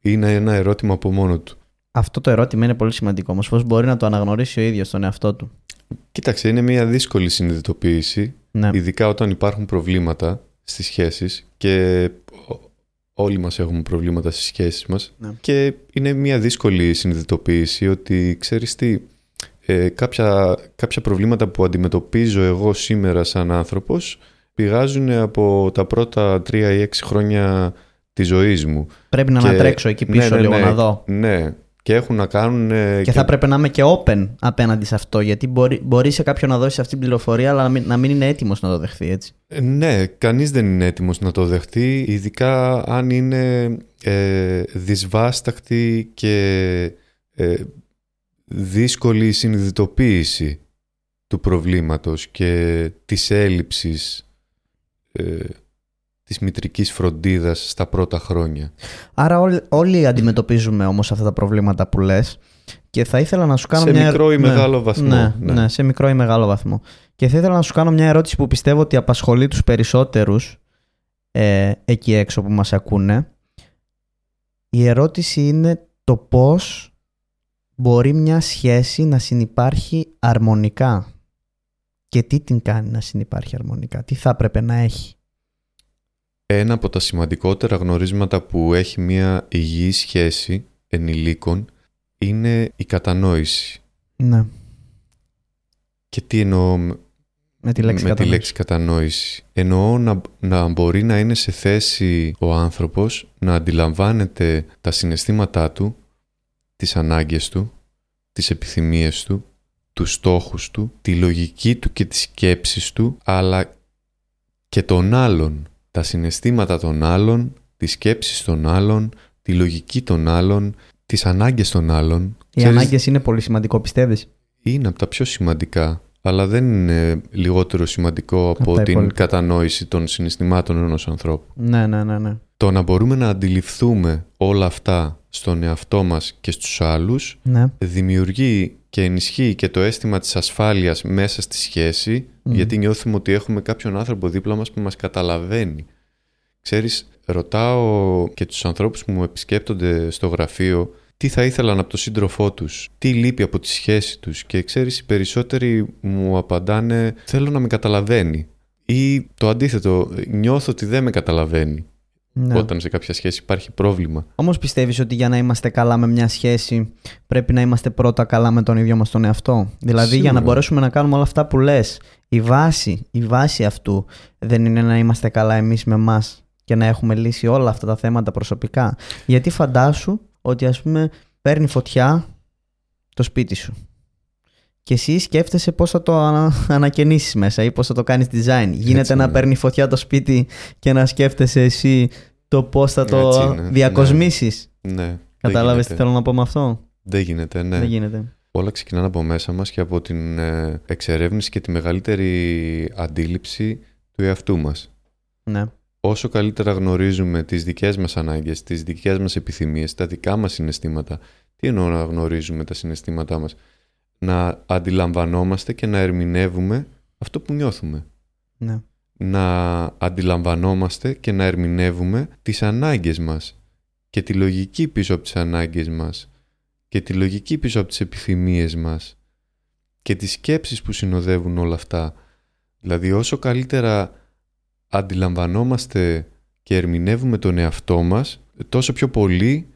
είναι ένα ερώτημα από μόνο του. Αυτό το ερώτημα είναι πολύ σημαντικό όμως. Πώς μπορεί να το αναγνωρίσει ο ίδιος τον εαυτό του; Κοίταξε, είναι μια δύσκολη συνειδητοποίηση, Ναι. ειδικά όταν υπάρχουν προβλήματα στις σχέσεις και ο- όλοι μας έχουμε προβλήματα στις σχέσεις μας Ναι. και είναι μια δύσκολη συνειδητοποίηση ότι ξέρεις τι, ε, κάποια, κάποια προβλήματα που αντιμετωπίζω εγώ σήμερα σαν άνθρωπος πηγάζουν από τα πρώτα τρία ή έξι χρόνια της ζωής μου. Πρέπει να Και- ανατρέξω εκεί Ναι, πίσω ναι, λίγο ναι. να δω. Ναι, και έχουν να κάνουν... ε, Και θα έπρεπε να είμαι και open απέναντι σε αυτό. Γιατί μπορεί, μπορεί σε κάποιον να δώσει αυτή την πληροφορία, αλλά να μην, να μην είναι έτοιμος να το δεχθεί έτσι. Ε, Ναι, κανείς δεν είναι έτοιμος να το δεχτεί, ειδικά αν είναι ε, δυσβάσταχτη και ε, δύσκολη η συνειδητοποίηση του προβλήματος και της έλλειψης ε, της μητρικής φροντίδας στα πρώτα χρόνια. Άρα όλοι, όλοι αντιμετωπίζουμε όμως αυτά τα προβλήματα που λες και θα ήθελα να σου κάνω Σε μια... μικρό ή ναι, μεγάλο βαθμό, Ναι, ναι. ναι, σε μικρό ή μεγάλο βαθμό. Και θα ήθελα να σου κάνω μια ερώτηση που πιστεύω ότι απασχολεί τους περισσότερους ε, εκεί έξω που μας ακούνε. Η ερώτηση είναι το πώς μπορεί μια σχέση να συνυπάρχει αρμονικά και τι την κάνει να συνυπάρχει αρμονικά, τι θα έπρεπε να έχει. Ένα από τα σημαντικότερα γνωρίσματα που έχει μια υγιή σχέση ενηλίκων είναι η κατανόηση. Ναι, Και τι εννοώ με- με τη λέξη με τη κατανόηση. λέξη κατανόηση. Εννοώ να, να μπορεί να είναι σε θέση ο άνθρωπος να αντιλαμβάνεται τα συναισθήματά του, τις ανάγκες του, τις επιθυμίες του, τους στόχους του, τη λογική του και τις σκέψεις του, αλλά και των άλλων, τα συναισθήματα των άλλων, τις σκέψεις των άλλων, τη λογική των άλλων, τις ανάγκες των άλλων. Οι Ξέρεις, ανάγκες είναι πολύ σημαντικό πιστεύεις; είναι από τα πιο σημαντικά, αλλά δεν είναι λιγότερο σημαντικό από, Από τα την υπόλοιπα. κατανόηση των συναισθημάτων ενός ανθρώπου. Ναι, ναι, ναι, ναι. Το να μπορούμε να αντιληφθούμε όλα αυτά στον εαυτό μας και στους άλλους ναι. δημιουργεί και ενισχύει και το αίσθημα της ασφάλειας μέσα στη σχέση Μμ. γιατί νιώθουμε ότι έχουμε κάποιον άνθρωπο δίπλα μας που μας καταλαβαίνει. Ξέρεις, ρωτάω και τους ανθρώπους που μου επισκέπτονται στο γραφείο τι θα ήθελαν από τον σύντροφό τους, τι λείπει από τη σχέση τους και ξέρεις οι περισσότεροι μου απαντάνε θέλω να με καταλαβαίνει ή το αντίθετο νιώθω ότι δεν με καταλαβαίνει ναι. όταν σε κάποια σχέση υπάρχει πρόβλημα. Όμως πιστεύεις ότι για να είμαστε καλά με μια σχέση πρέπει να είμαστε πρώτα καλά με τον ίδιο μας τον εαυτό; Δηλαδή για να Σίγουρα. μπορέσουμε να κάνουμε όλα αυτά που λες, η βάση, η βάση αυτού δεν είναι να είμαστε καλά εμείς με εμάς και να έχουμε λύσει όλα αυτά τα θέματα προσωπικά; Γιατί φαντάσου ότι ας πούμε παίρνει φωτιά το σπίτι σου. Και εσύ σκέφτεσαι πώς θα το ανα... ανακαινήσεις μέσα ή πώς θα το κάνεις design. Γίνεται Έτσι να είναι. παίρνει φωτιά το σπίτι και να σκέφτεσαι εσύ το πώς θα το Έτσι είναι, ναι. διακοσμήσεις. Ναι. δεν Κατάλαβες τι γίνεται. θέλω να πω με αυτό; Δεν γίνεται, ναι. Δεν γίνεται. Όλα ξεκινάνε από μέσα μας και από την ε, εξερεύνηση και τη μεγαλύτερη αντίληψη του εαυτού μας. Ναι. Όσο καλύτερα γνωρίζουμε τις δικές μας ανάγκες, τις δικές μας επιθυμίες, τα δικά μας συναισθήματα, τι εννοώ να γνωρίζουμε τα συναισθήματά μας, να αντιλαμβανόμαστε και να ερμηνεύουμε αυτό που νιώθουμε. ναι. Να αντιλαμβανόμαστε και να ερμηνεύουμε τις ανάγκες μας και τη λογική πίσω από τις ανάγκες μας και τη λογική πίσω από τις επιθυμίες μας και τις σκέψεις που συνοδεύουν όλα αυτά. Δηλαδή όσο καλύτερα αντιλαμβανόμαστε και ερμηνεύουμε τον εαυτό μας, τόσο πιο πολύ,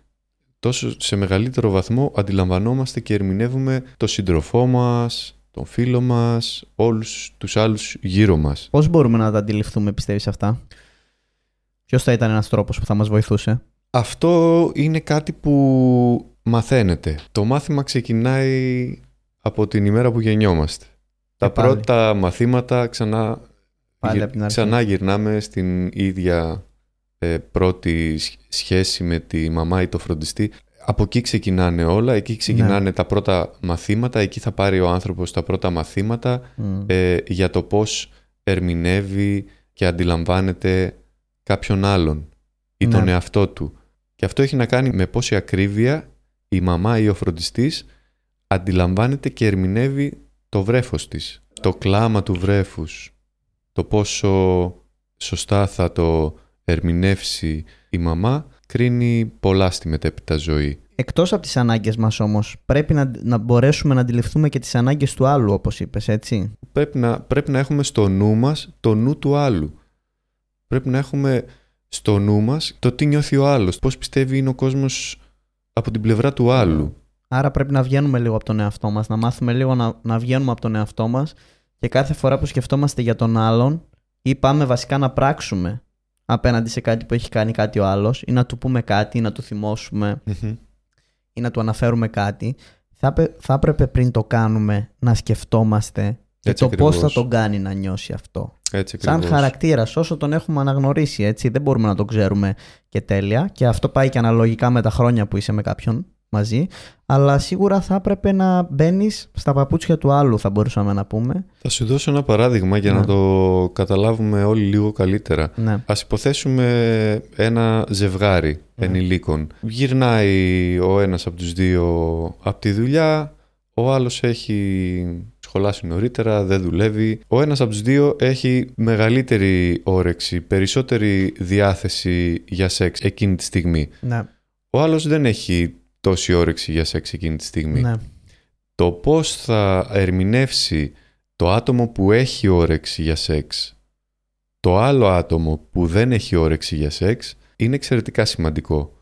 τόσο σε μεγαλύτερο βαθμό αντιλαμβανόμαστε και ερμηνεύουμε τον σύντροφό μας, τον φίλο μας, όλους τους άλλους γύρω μας. Πώς μπορούμε να τα αντιληφθούμε πιστεύεις αυτά; Ποιος θα ήταν ένας τρόπος που θα μας βοηθούσε; Αυτό είναι κάτι που μαθαίνετε. Το μάθημα ξεκινάει από την ημέρα που γεννιόμαστε. Τα πάλι. πρώτα μαθήματα ξανά, Πάλι γυρ- από την αρχή. ξανά γυρνάμε στην ίδια ε, πρώτη σχ- σχέση με τη μαμά ή το φροντιστή. Από εκεί ξεκινάνε όλα, εκεί ξεκινάνε Ναι. τα πρώτα μαθήματα, εκεί θα πάρει ο άνθρωπος τα πρώτα μαθήματα Μμ. ε, για το πώς ερμηνεύει και αντιλαμβάνεται κάποιον άλλον ή Ναι. τον εαυτό του. Και αυτό έχει να κάνει με πόση ακρίβεια η μαμά ή ο φροντιστής αντιλαμβάνεται και ερμηνεύει το βρέφος της. Το κλάμα του βρέφους, το πόσο σωστά θα το ερμηνεύσει η μαμά, κρίνει πολλά στη μετέπειτα ζωή. Εκτός από τις ανάγκες μας όμως, πρέπει να, να μπορέσουμε να αντιληφθούμε και τις ανάγκες του άλλου, όπως είπες, έτσι; πρέπει να, πρέπει να έχουμε στο νου μας το νου του άλλου. Πρέπει να έχουμε στο νου μας το τι νιώθει ο άλλος, πώς πιστεύει είναι ο κόσμος από την πλευρά του άλλου. Άρα πρέπει να βγαίνουμε λίγο από τον εαυτό μας, να μάθουμε λίγο να, να βγαίνουμε από τον εαυτό μας και κάθε φορά που σκεφτόμαστε για τον άλλον ή πάμε βασικά να πράξουμε απέναντι σε κάτι που έχει κάνει κάτι ο άλλος ή να του πούμε κάτι ή να του θυμώσουμε ή να του αναφέρουμε κάτι, θα, πε- θα έπρεπε πριν το κάνουμε να σκεφτόμαστε και Έτσι το πώς θα ακριβώς. τον κάνει να νιώσει αυτό. Έτσι Σαν ακριβώς. χαρακτήρας, όσο τον έχουμε αναγνωρίσει, έτσι, δεν μπορούμε να το ξέρουμε και τέλεια. Και αυτό πάει και αναλογικά με τα χρόνια που είσαι με κάποιον μαζί. Αλλά σίγουρα θα έπρεπε να μπαίνεις στα παπούτσια του άλλου, θα μπορούσαμε να πούμε. Θα σου δώσω ένα παράδειγμα για Ναι. να το καταλάβουμε όλοι λίγο καλύτερα. Ναι. Ας υποθέσουμε ένα ζευγάρι Ναι. ενηλίκων. Γυρνάει ο ένας από τους δύο από τη δουλειά, ο άλλος έχει σχολάσει νωρίτερα, δεν δουλεύει. Ο ένας από τους δύο έχει μεγαλύτερη όρεξη, περισσότερη διάθεση για σεξ εκείνη τη στιγμή. Ναι. Ο άλλος δεν έχει τόση όρεξη για σεξ εκείνη τη στιγμή. ναι. Το πώς θα ερμηνεύσει το άτομο που έχει όρεξη για σεξ το άλλο άτομο που δεν έχει όρεξη για σεξ είναι εξαιρετικά σημαντικό.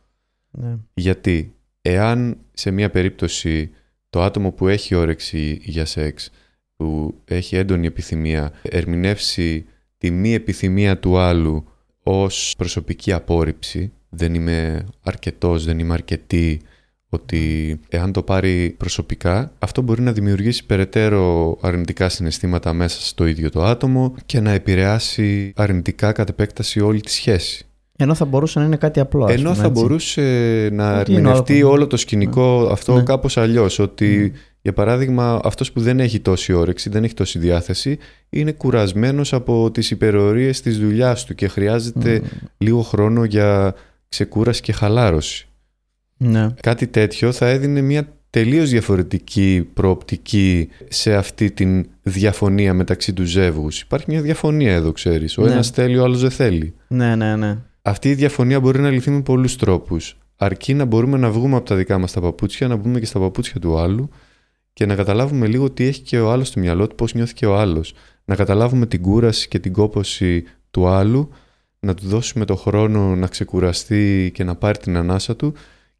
ναι. Γιατί εάν σε μια περίπτωση το άτομο που έχει όρεξη για σεξ, που έχει έντονη επιθυμία, ερμηνεύσει τη μη επιθυμία του άλλου ως προσωπική απόρριψη, δεν είμαι αρκετός, δεν είμαι αρκετή, ότι εάν το πάρει προσωπικά, αυτό μπορεί να δημιουργήσει περαιτέρω αρνητικά συναισθήματα μέσα στο ίδιο το άτομο και να επηρεάσει αρνητικά κατ' επέκταση όλη τη σχέση. Ενώ θα μπορούσε να είναι κάτι απλό. ας Ενώ πούμε, θα έτσι. μπορούσε να Ότι είναι ερμηνευτεί όλο- όλο το σκηνικό αυτό Ναι. κάπως αλλιώς. Ότι, Mm. για παράδειγμα, αυτός που δεν έχει τόση όρεξη, δεν έχει τόση διάθεση, είναι κουρασμένος από τις υπερορίες της δουλειάς του και χρειάζεται Μμ. λίγο χρόνο για ξεκούραση και χαλάρωση. Ναι. Κάτι τέτοιο θα έδινε μια τελείως διαφορετική προοπτική σε αυτή την διαφωνία μεταξύ του ζεύγους. Υπάρχει μια διαφωνία εδώ, ξέρεις. Ο Ναι. ένας θέλει, ο άλλος δεν θέλει. ναι, ναι, ναι. Αυτή η διαφωνία μπορεί να λυθεί με πολλούς τρόπους. Αρκεί να μπορούμε να βγούμε από τα δικά μας τα παπούτσια, να μπούμε και στα παπούτσια του άλλου και να καταλάβουμε λίγο τι έχει και ο άλλος στο μυαλό του, πώς νιώθει και ο άλλος. Να καταλάβουμε την κούραση και την κόπωση του άλλου, να του δώσουμε το χρόνο να ξεκουραστεί και να πάρει την ανάσα του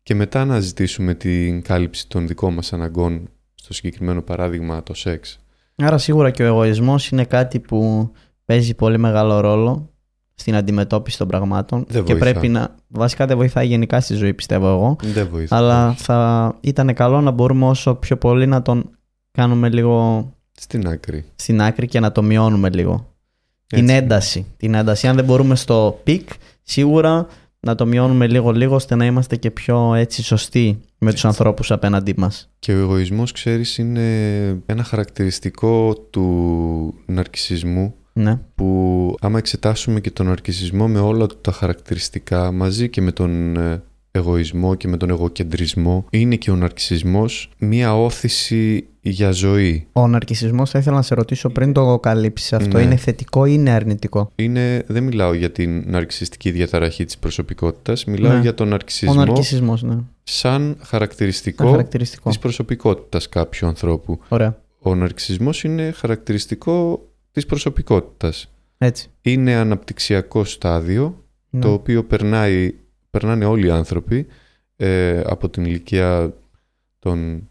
και μετά να ζητήσουμε την κάλυψη των δικών μας αναγκών, στο συγκεκριμένο παράδειγμα το σεξ. Άρα σίγουρα και ο εγωισμός είναι κάτι που παίζει πολύ μεγάλο ρόλο στην αντιμετώπιση των πραγμάτων Δεν και βοηθά. πρέπει να... Βασικά δεν βοηθάει γενικά στη ζωή πιστεύω εγώ Δεν βοηθά. αλλά θα ήταν καλό να μπορούμε όσο πιο πολύ να τον κάνουμε λίγο Στην άκρη. στην άκρη και να το μειώνουμε λίγο. Την Έτσι. ένταση. Την ένταση. Αν δεν μπορούμε στο peak, σίγουρα να το μειώνουμε λίγο-λίγο ώστε να είμαστε και πιο έτσι σωστοί με τους ανθρώπους απέναντί μας. Και ο εγωισμός, ξέρεις, είναι ένα χαρακτηριστικό του ναρκισισμού Ναι. που άμα εξετάσουμε και τον ναρκισισμό με όλα του τα χαρακτηριστικά μαζί και με τον ε, εγωισμό και με τον εγωκεντρισμό είναι και ο ναρκισισμός μία ώθηση για ζωή. Ο ναρκισισμός θα ήθελα να σε ρωτήσω πριν το καλύψεις αυτό. Ναι. Είναι θετικό ή είναι αρνητικό; Είναι, δεν μιλάω για την ναρκισιστική διαταραχή της προσωπικότητας, μιλάω Ναι. για τον Ο ναρκισισμό ναρκισισμός, ναι. σαν Ένα χαρακτηριστικό χαρακτηριστικό. της προσωπικότητας κάποιου ανθρώπου. Ωραία. Ο ναρκισισμός είναι χαρακτηριστικό της προσωπικότητας. Έτσι. Είναι αναπτυξιακό στάδιο, Ναι. το οποίο περνάει, περνάνε όλοι οι άνθρωποι ε, από την ηλικία των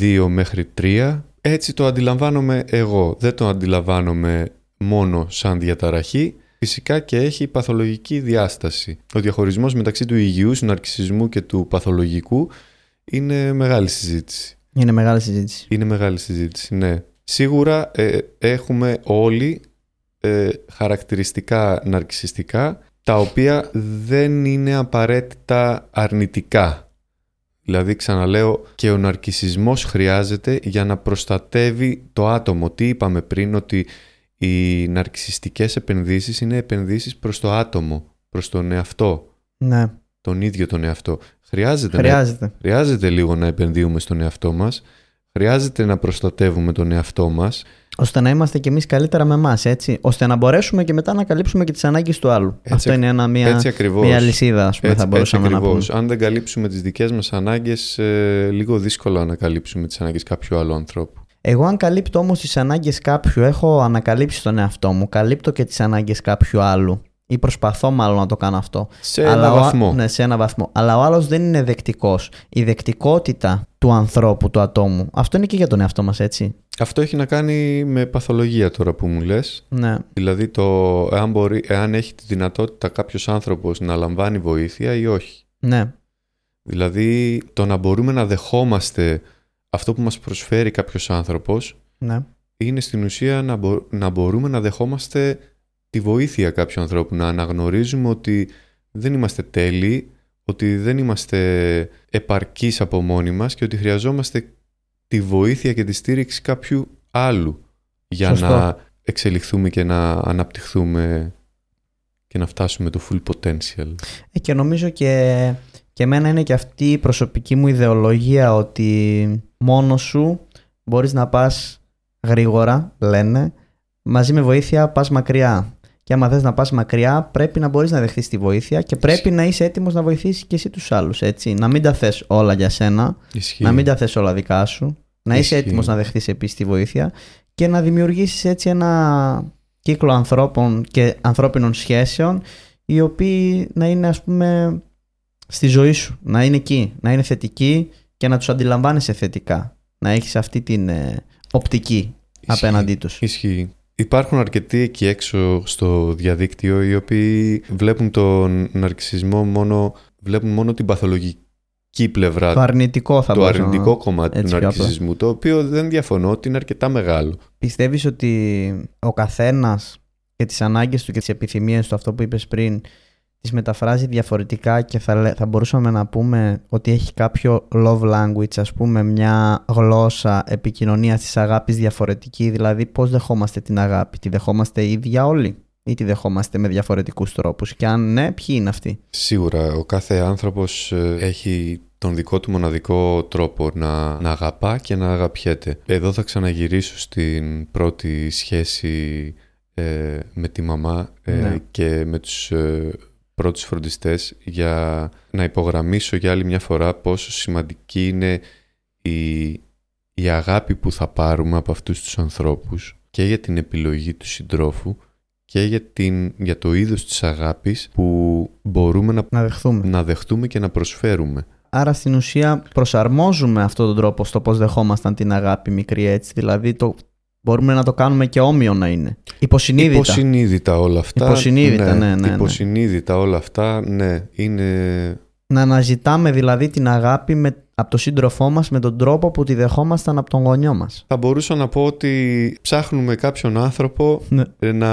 2 μέχρι 3. Έτσι το αντιλαμβάνομαι εγώ. Δεν το αντιλαμβάνομαι μόνο σαν διαταραχή. Φυσικά και έχει παθολογική διάσταση. Ο διαχωρισμός μεταξύ του υγιούς ναρκισισμού και του παθολογικού είναι μεγάλη συζήτηση. Είναι μεγάλη συζήτηση. Είναι μεγάλη συζήτηση, ναι. Σίγουρα ε, έχουμε όλοι ε, χαρακτηριστικά ναρκισιστικά τα οποία δεν είναι απαραίτητα αρνητικά. Δηλαδή ξαναλέω και ο ναρκισισμός χρειάζεται για να προστατεύει το άτομο. Τι είπαμε πριν ότι οι ναρκισιστικές επενδύσεις είναι επενδύσεις προς το άτομο, προς τον εαυτό. Ναι. Τον ίδιο τον εαυτό. Χρειάζεται, Χρειάζεται. Να, χρειάζεται λίγο να επενδύουμε στον εαυτό μας. Χρειάζεται να προστατεύουμε τον εαυτό μας. Ώστε να είμαστε κι εμείς καλύτερα με εμάς, έτσι. Ώστε να μπορέσουμε και μετά να καλύψουμε και τις ανάγκες του άλλου. Έτσι Αυτό είναι ένα, μια, έτσι ακριβώς. μια λυσίδα, ας πούμε, Έτσι- θα μπορούσαμε έτσι να πούμε. ακριβώς. Αν δεν καλύψουμε τις δικές μας ανάγκες, ε, λίγο δύσκολο να καλύψουμε τις ανάγκες κάποιου άλλου ανθρώπου. Εγώ, αν καλύπτω όμως τις ανάγκες κάποιου, έχω ανακαλύψει τον εαυτό μου. Καλύπτω και τις ανάγκες κάποιου άλλου. Ή προσπαθώ μάλλον να το κάνω αυτό. Σε ένα ο α- βαθμό. Ναι, σε ένα βαθμό. Αλλά ο άλλος δεν είναι δεκτικός. Η δεκτικότητα του ανθρώπου, του ατόμου, αυτό είναι και για τον εαυτό μας, έτσι. Αυτό έχει να κάνει με παθολογία τώρα που μου λες. Ναι. Δηλαδή το εάν, μπορεί, εάν έχει τη δυνατότητα κάποιος άνθρωπος να λαμβάνει βοήθεια ή όχι. Ναι. Δηλαδή το να μπορούμε να δεχόμαστε αυτό που μας προσφέρει κάποιος άνθρωπος Ναι. είναι στην ουσία να, μπο- να μπορούμε να δεχόμαστε τη βοήθεια κάποιου ανθρώπου, να αναγνωρίζουμε ότι δεν είμαστε τέλειοι, ότι δεν είμαστε επαρκείς από μόνοι μας και ότι χρειαζόμαστε τη βοήθεια και τη στήριξη κάποιου άλλου για Σωστό. να εξελιχθούμε και να αναπτυχθούμε και να φτάσουμε το full potential. Ε, και νομίζω και, και εμένα είναι και αυτή η προσωπική μου ιδεολογία ότι μόνος σου μπορείς να πας γρήγορα, λένε, μαζί με βοήθεια πας μακριά. Και άμα θες να πας μακριά πρέπει να μπορείς να δεχτείς τη βοήθεια και πρέπει να είσαι έτοιμος να βοηθήσεις και εσύ τους άλλους, έτσι. Να μην τα θες όλα για σένα, Ισχύει. να μην τα θες όλα δικά σου, να είσαι Ισχύει. έτοιμος να δεχτείς επίσης τη βοήθεια και να δημιουργήσεις έτσι ένα κύκλο ανθρώπων και ανθρώπινων σχέσεων οι οποίοι να είναι ας πούμε στη ζωή σου, να είναι εκεί, να είναι θετικοί και να τους αντιλαμβάνεσαι θετικά, να έχεις αυτή την ε, οπτική Ισχύει. απέναντί τους. Ισχύει. Υπάρχουν αρκετοί εκεί έξω στο διαδίκτυο οι οποίοι βλέπουν τον ναρκισισμό μόνο, βλέπουν μόνο την παθολογική πλευρά, Το αρνητικό θα το μπορούσα να- αρνητικό κομμάτι έτσι του πιο απλά. ναρκισισμού, το οποίο δεν διαφωνώ ότι είναι αρκετά μεγάλο. Πιστεύεις ότι ο καθένας και τις ανάγκες του και τις επιθυμίες του, αυτό που είπες πριν, τις μεταφράζει διαφορετικά και θα, λέ- θα μπορούσαμε να πούμε ότι έχει κάποιο love language, ας πούμε μια γλώσσα επικοινωνίας της αγάπης διαφορετική, δηλαδή πώς δεχόμαστε την αγάπη, τη δεχόμαστε ίδια όλοι ή τη δεχόμαστε με διαφορετικούς τρόπους και αν ναι, ποιοι είναι αυτοί; Σίγουρα ο κάθε άνθρωπος ε, έχει τον δικό του μοναδικό τρόπο να, να αγαπά και να αγαπιέται. Εδώ θα ξαναγυρίσω στην πρώτη σχέση ε, με τη μαμά ε, Ναι. και με τους ε, πρώτους φροντιστές για να υπογραμμίσω για άλλη μια φορά πόσο σημαντική είναι η, η αγάπη που θα πάρουμε από αυτούς τους ανθρώπους και για την επιλογή του συντρόφου και για, την, για το είδος της αγάπης που μπορούμε να, Να δεχθούμε. να δεχτούμε και να προσφέρουμε. Άρα στην ουσία προσαρμόζουμε αυτόν τον τρόπο στο πώς δεχόμασταν την αγάπη μικρή έτσι. Δηλαδή το, μπορούμε να το κάνουμε και όμοιο να είναι. Υποσυνείδητα. Υποσυνείδητα όλα αυτά. Υποσυνείδητα, ναι, ναι, ναι. Υποσυνείδητα όλα αυτά, ναι. Είναι... Να αναζητάμε δηλαδή την αγάπη με, από τον σύντροφό μας με τον τρόπο που τη δεχόμασταν από τον γονιό μας. Θα μπορούσα να πω ότι ψάχνουμε κάποιον άνθρωπο Ναι. ε, να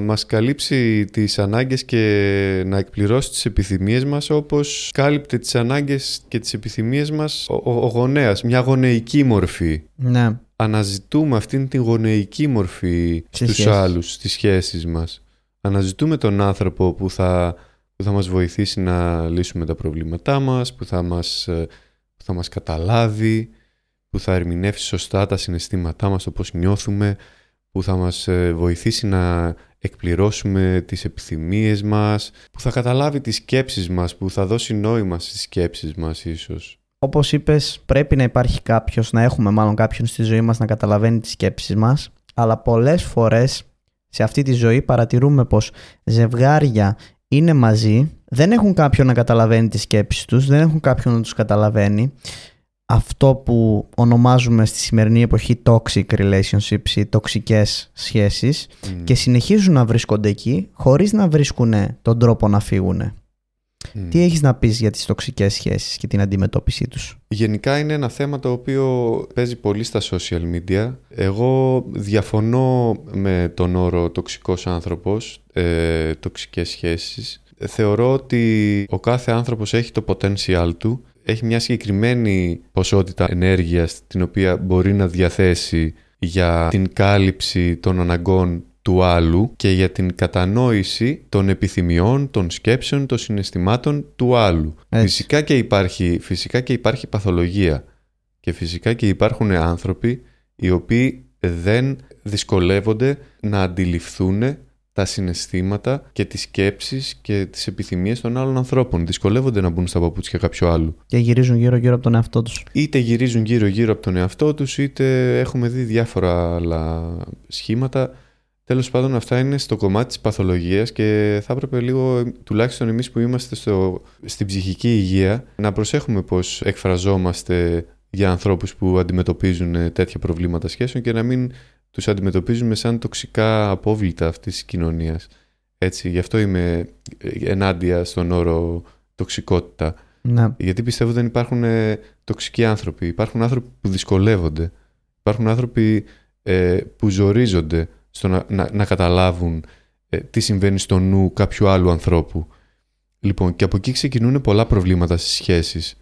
μας καλύψει τις ανάγκες και να εκπληρώσει τις επιθυμίες μας όπως κάλυπτε τις ανάγκες και τις επιθυμίες μας ο, ο, ο γονέας, μια γονεϊκή μορφή. Ναι. Αναζητούμε αυτήν την γονεϊκή μορφή Στις στους σχέσεις. άλλους, στις σχέσεις μας. Αναζητούμε τον άνθρωπο που θα, που θα μας βοηθήσει να λύσουμε τα προβλήματά μας, που θα μας, ε, που θα μας καταλάβει, που θα ερμηνεύσει σωστά τα συναισθήματά μας, το πώς νιώθουμε, που θα μας ε, βοηθήσει να εκπληρώσουμε τις επιθυμίες μας, που θα καταλάβει τις σκέψεις μας, που θα δώσει νόημα στις σκέψεις μας ίσως. Όπως είπες πρέπει να υπάρχει κάποιος, να έχουμε μάλλον κάποιον στη ζωή μας να καταλαβαίνει τις σκέψεις μας αλλά πολλές φορές σε αυτή τη ζωή παρατηρούμε πως ζευγάρια είναι μαζί, δεν έχουν κάποιον να καταλαβαίνει τις σκέψεις τους, δεν έχουν κάποιον να τους καταλαβαίνει. Αυτό που ονομάζουμε στη σημερινή εποχή toxic relationships ή τοξικές σχέσεις Μμ. και συνεχίζουν να βρίσκονται εκεί χωρίς να βρίσκουν τον τρόπο να φύγουν. Τι έχεις να πεις για τις τοξικές σχέσεις και την αντιμετώπιση τους; Γενικά είναι ένα θέμα το οποίο παίζει πολύ στα social media. Εγώ διαφωνώ με τον όρο τοξικός άνθρωπος, ε, τοξικές σχέσεις. Θεωρώ ότι ο κάθε άνθρωπος έχει το potential του, έχει μια συγκεκριμένη ποσότητα ενέργειας την οποία μπορεί να διαθέσει για την κάλυψη των αναγκών του άλλου και για την κατανόηση των επιθυμιών, των σκέψεων, των συναισθημάτων του άλλου. Φυσικά και, υπάρχει, φυσικά και υπάρχει παθολογία και φυσικά και υπάρχουν άνθρωποι οι οποίοι δεν δυσκολεύονται να αντιληφθούν τα συναισθήματα και τις σκέψεις και τις επιθυμίες των άλλων ανθρώπων. Δυσκολεύονται να μπουν στα παπούτσια κάποιου άλλου. Και γυρίζουν γύρω-γύρω από τον εαυτό τους. Είτε γυρίζουν γύρω-γύρω από τον εαυτό τους, είτε έχουμε δει διάφορα άλλα σχήματα Τέλος πάντων, αυτά είναι στο κομμάτι της παθολογίας και θα έπρεπε λίγο, τουλάχιστον εμείς που είμαστε στο, στην ψυχική υγεία, να προσέχουμε πώς εκφραζόμαστε για ανθρώπους που αντιμετωπίζουν τέτοια προβλήματα σχέσεων και να μην τους αντιμετωπίζουμε σαν τοξικά απόβλητα αυτής της κοινωνίας. Έτσι, γι' αυτό είμαι ενάντια στον όρο τοξικότητα. Ναι. Γιατί πιστεύω δεν υπάρχουν ε, τοξικοί άνθρωποι. Υπάρχουν άνθρωποι που δυσκολεύονται. Υπάρχουν άνθρωποι ε, που ζορίζονται στο να, να, καταλάβουν ε, τι συμβαίνει στο νου κάποιου άλλου ανθρώπου. Λοιπόν, και από εκεί ξεκινούν πολλά προβλήματα στις σχέσεις.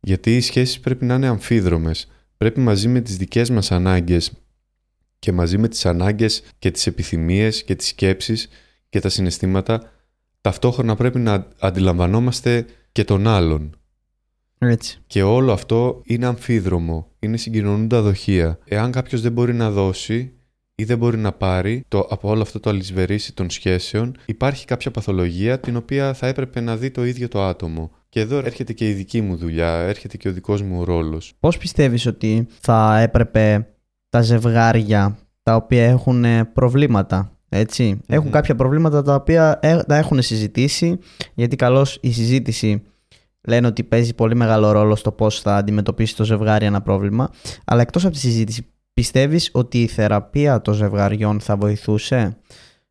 Γιατί οι σχέσεις πρέπει να είναι αμφίδρομες. Πρέπει μαζί με τις δικές μας ανάγκες και μαζί με τις ανάγκες και τις επιθυμίες και τις σκέψεις και τα συναισθήματα ταυτόχρονα πρέπει να αντιλαμβανόμαστε και τον άλλον. Έτσι. Και όλο αυτό είναι αμφίδρομο, είναι συγκοινωνούντα δοχεία. Εάν κάποιος δεν μπορεί να δώσει, ή δεν μπορεί να πάρει το, από όλο αυτό το αλυσβερίσι των σχέσεων, υπάρχει κάποια παθολογία την οποία θα έπρεπε να δει το ίδιο το άτομο. Και εδώ έρχεται και η δική μου δουλειά, έρχεται και ο δικός μου ρόλος. Πώς πιστεύεις ότι θα έπρεπε τα ζευγάρια τα οποία έχουν προβλήματα Έχουν κάποια προβλήματα τα οποία ε, τα έχουν συζητήσει, γιατί καλώς η συζήτηση λένε ότι παίζει πολύ μεγάλο ρόλο στο πώς θα αντιμετωπίσει το ζευγάρι ένα πρόβλημα. Αλλά εκτός από τη συζήτηση, Πιστεύεις ότι η θεραπεία των ζευγαριών θα βοηθούσε;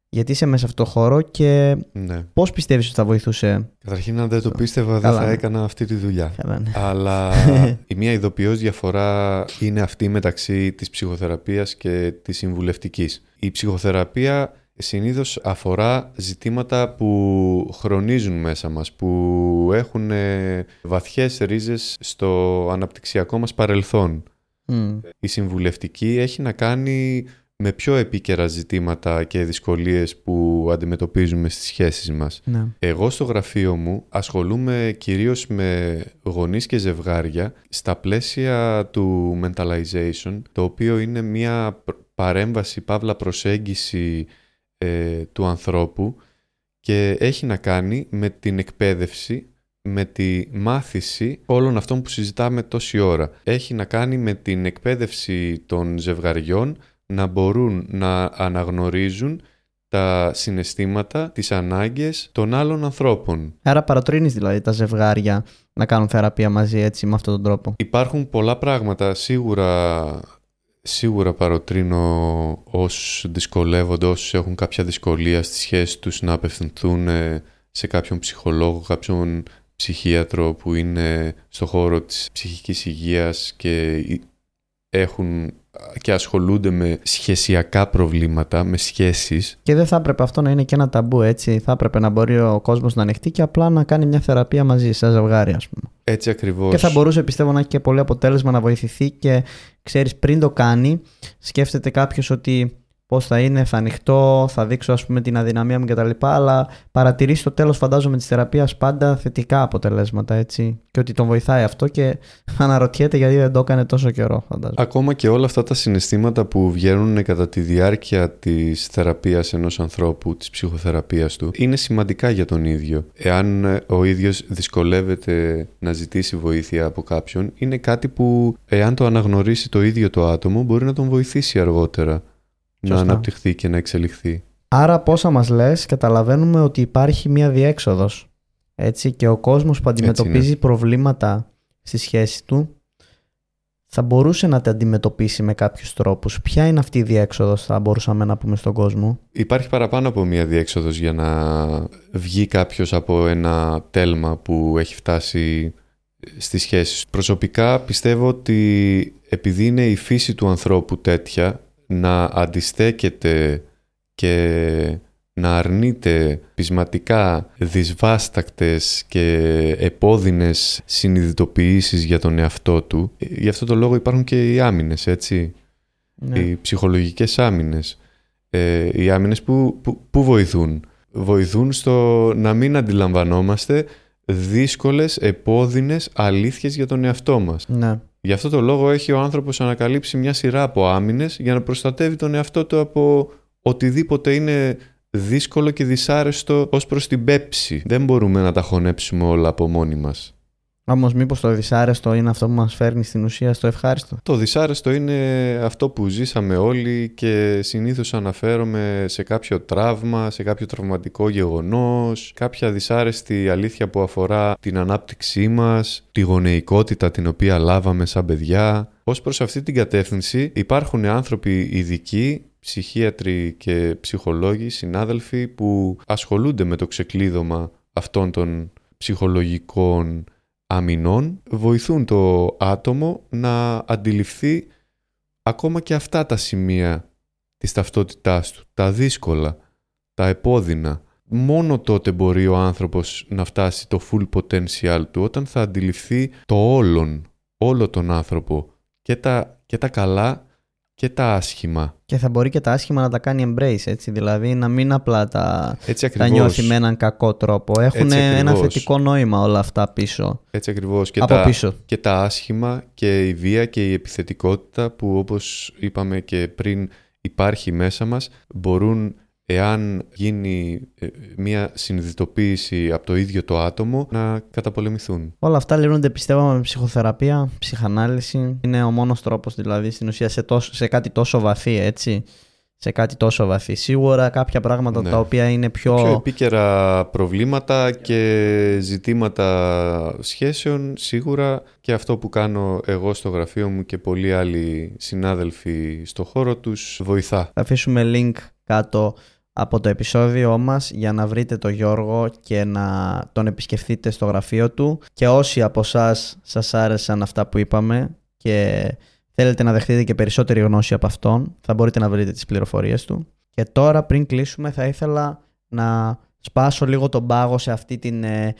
Γιατί είσαι μέσα σε αυτό το χώρο και ναι. πώς πιστεύεις ότι θα βοηθούσε; Καταρχήν αν δεν το πίστευα δεν θα ναι. έκανα αυτή τη δουλειά. Καλά, ναι. Αλλά [laughs] η μία ειδοποιώς διαφορά είναι αυτή μεταξύ της ψυχοθεραπείας και της συμβουλευτικής. Η ψυχοθεραπεία συνήθως αφορά ζητήματα που χρονίζουν μέσα μας, που έχουν βαθιές ρίζες στο αναπτυξιακό μας παρελθόν. Η συμβουλευτική έχει να κάνει με πιο επίκαιρα ζητήματα και δυσκολίες που αντιμετωπίζουμε στις σχέσεις μας. Ναι. Εγώ στο γραφείο μου ασχολούμαι κυρίως με γονείς και ζευγάρια στα πλαίσια του mentalization, το οποίο είναι μια παρέμβαση, παύλα προσέγγιση ε, του ανθρώπου και έχει να κάνει με την εκπαίδευση με τη μάθηση όλων αυτών που συζητάμε τόση ώρα. Έχει να κάνει με την εκπαίδευση των ζευγαριών να μπορούν να αναγνωρίζουν τα συναισθήματα, τις ανάγκες των άλλων ανθρώπων. Άρα παρατρύνεις δηλαδή τα ζευγάρια να κάνουν θεραπεία μαζί έτσι με αυτόν τον τρόπο; Υπάρχουν πολλά πράγματα. Σίγουρα, σίγουρα παροτρύνω όσους δυσκολεύονται, όσους έχουν κάποια δυσκολία στη σχέση τους να απευθυνθούν σε κάποιον ψυχολόγο, κάποιον ψυχίατρο που είναι στο χώρο της ψυχικής υγείας και έχουν και ασχολούνται με σχεσιακά προβλήματα, με σχέσεις. Και δεν θα έπρεπε αυτό να είναι και ένα ταμπού έτσι. Θα έπρεπε να μπορεί ο κόσμος να ανοιχτεί και απλά να κάνει μια θεραπεία μαζί, σαν ζευγάρι ας πούμε. Έτσι ακριβώς. Και θα μπορούσε πιστεύω να έχει και πολύ αποτέλεσμα να βοηθηθεί και ξέρεις πριν το κάνει σκέφτεται κάποιος ότι πώς θα είναι, θα ανοιχτώ, θα δείξω ας πούμε την αδυναμία μου κτλ. Αλλά παρατηρείς στο τέλος, φαντάζομαι, της θεραπείας πάντα θετικά αποτελέσματα έτσι. Και ότι τον βοηθάει αυτό και [laughs] αναρωτιέται γιατί δεν το έκανε τόσο καιρό, φαντάζομαι. Ακόμα και όλα αυτά τα συναισθήματα που βγαίνουν κατά τη διάρκεια της θεραπείας ενός ανθρώπου, της ψυχοθεραπείας του, είναι σημαντικά για τον ίδιο. Εάν ο ίδιος δυσκολεύεται να ζητήσει βοήθεια από κάποιον, είναι κάτι που, εάν το αναγνωρίσει το ίδιο το άτομο, μπορεί να τον βοηθήσει αργότερα να αναπτυχθεί και να εξελιχθεί. Άρα πόσα μας λες καταλαβαίνουμε ότι υπάρχει μία διέξοδος έτσι, και ο κόσμος που αντιμετωπίζει προβλήματα στη σχέση του θα μπορούσε να τα αντιμετωπίσει με κάποιους τρόπους. Ποια είναι αυτή η διέξοδος θα μπορούσαμε να πούμε στον κόσμο; Υπάρχει παραπάνω από μία διέξοδος για να βγει κάποιος από ένα τέλμα που έχει φτάσει στις σχέσεις. Προσωπικά πιστεύω ότι επειδή είναι η φύση του ανθρώπου τέτοια να αντιστέκεται και να αρνείται πεισματικά δυσβάστακτες και επώδυνες συνειδητοποιήσεις για τον εαυτό του. Γι' αυτό το λόγο υπάρχουν και οι άμυνες, έτσι. Ναι. Οι ψυχολογικές άμυνες. Ε, οι άμυνες που, που, βοηθούν. Βοηθούν στο να μην αντιλαμβανόμαστε δύσκολες, επώδυνες αλήθειες για τον εαυτό μας. Ναι. Γι' αυτό το λόγο έχει ο άνθρωπος ανακαλύψει μια σειρά από άμυνες για να προστατεύει τον εαυτό του από οτιδήποτε είναι δύσκολο και δυσάρεστο ως προς την πέψη. Δεν μπορούμε να τα χωνέψουμε όλα από μόνοι μας. Όμω, μήπως το δυσάρεστο είναι αυτό που μας φέρνει στην ουσία στο ευχάριστο; Το δυσάρεστο είναι αυτό που ζήσαμε όλοι και συνήθως αναφέρομαι σε κάποιο τραύμα, σε κάποιο τραυματικό γεγονός, κάποια δυσάρεστη αλήθεια που αφορά την ανάπτυξή μας, τη γονεϊκότητα την οποία λάβαμε σαν παιδιά. Ω προς αυτή την κατεύθυνση υπάρχουν άνθρωποι ειδικοί ψυχίατροι και ψυχολόγοι, συνάδελφοι που ασχολούνται με το ξεκλείδωμα αυτών των ψυχολογικών αμυνών, βοηθούν το άτομο να αντιληφθεί ακόμα και αυτά τα σημεία της ταυτότητάς του, τα δύσκολα, τα επώδυνα. Μόνο τότε μπορεί ο άνθρωπος να φτάσει το full potential του, όταν θα αντιληφθεί το όλον, όλο τον άνθρωπο, και τα, και τα καλά και τα άσχημα. Και θα μπορεί και τα άσχημα να τα κάνει embrace, έτσι, δηλαδή να μην απλά τα, τα νιώθει με έναν κακό τρόπο. Έχουν ένα θετικό νόημα όλα αυτά πίσω. Έτσι ακριβώς. Και, τα, πίσω. και τα άσχημα και η βία και η επιθετικότητα που όπως είπαμε και πριν υπάρχει μέσα μας μπορούν εάν γίνει ε, μια συνειδητοποίηση από το ίδιο το άτομο, να καταπολεμηθούν. Όλα αυτά λύνονται πιστεύω με ψυχοθεραπεία, ψυχανάλυση. Είναι ο μόνος τρόπος δηλαδή στην ουσία σε, τόσο, σε κάτι τόσο βαθύ έτσι. Σε κάτι τόσο βαθύ. Σίγουρα κάποια πράγματα ναι. τα οποία είναι πιο... Πιο επίκαιρα προβλήματα και ζητήματα σχέσεων σίγουρα και αυτό που κάνω εγώ στο γραφείο μου και πολλοί άλλοι συνάδελφοι στο χώρο τους βοηθά. Θα αφήσουμε link κάτω από το επεισόδιό μας για να βρείτε τον Γιώργο και να τον επισκεφθείτε στο γραφείο του και όσοι από εσάς σας άρεσαν αυτά που είπαμε και θέλετε να δεχτείτε και περισσότερη γνώση από αυτόν θα μπορείτε να βρείτε τις πληροφορίες του και τώρα πριν κλείσουμε θα ήθελα να σπάσω λίγο τον πάγο σε αυτή την ε,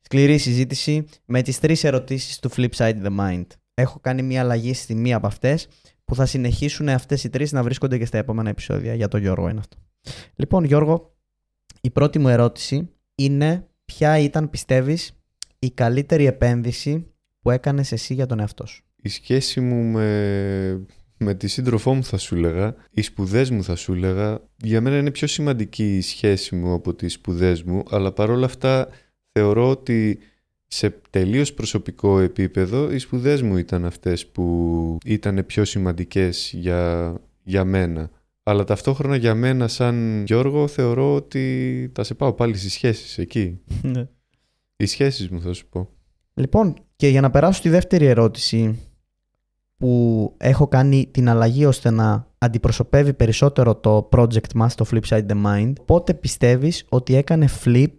σκληρή συζήτηση με τις τρεις ερωτήσεις του Flipside the Mind. Έχω κάνει μια αλλαγή στη μία από αυτές που θα συνεχίσουν αυτές οι τρεις να βρίσκονται και στα επόμενα επεισόδια για τον Γιώργο είναι αυτό. Λοιπόν, Γιώργο, η πρώτη μου ερώτηση είναι ποια ήταν, πιστεύεις, η καλύτερη επένδυση που έκανες εσύ για τον εαυτό σου; Η σχέση μου με, με τη σύντροφό μου θα σου έλεγα, οι σπουδές μου θα σου έλεγα, για μένα είναι πιο σημαντική η σχέση μου από τις σπουδές μου, αλλά παρόλα αυτά θεωρώ ότι σε τελείως προσωπικό επίπεδο οι σπουδές μου ήταν αυτές που ήταν πιο σημαντικές για, για μένα. Αλλά ταυτόχρονα για μένα σαν Γιώργο θεωρώ ότι θα σε πάω πάλι στις σχέσεις εκεί. [laughs] Ναι. Οι σχέσεις μου θα σου πω. Λοιπόν, και για να περάσω στη δεύτερη ερώτηση που έχω κάνει την αλλαγή ώστε να αντιπροσωπεύει περισσότερο το project μας, το Flipside the Mind, πότε πιστεύεις ότι έκανε flip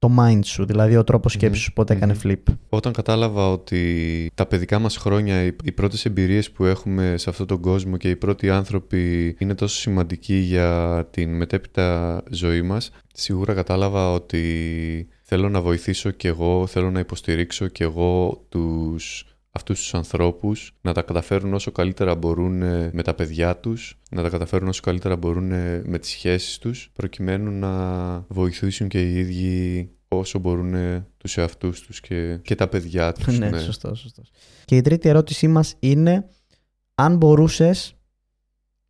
το mind σου, δηλαδή ο τρόπος σκέψης σου πότε έκανε flip. Όταν κατάλαβα ότι τα παιδικά μας χρόνια, οι πρώτες εμπειρίες που έχουμε σε αυτόν τον κόσμο και οι πρώτοι άνθρωποι είναι τόσο σημαντικοί για την μετέπειτα ζωή μας, σίγουρα κατάλαβα ότι θέλω να βοηθήσω και εγώ, θέλω να υποστηρίξω και εγώ τους αυτούς τους ανθρώπους να τα καταφέρουν όσο καλύτερα μπορούν με τα παιδιά τους, να τα καταφέρουν όσο καλύτερα μπορούν με τις σχέσεις τους, προκειμένου να βοηθήσουν και οι ίδιοι όσο μπορούν τους εαυτούς τους και, και τα παιδιά τους. ναι, ναι, σωστό, σωστό. Και η τρίτη ερώτησή μας είναι αν μπορούσες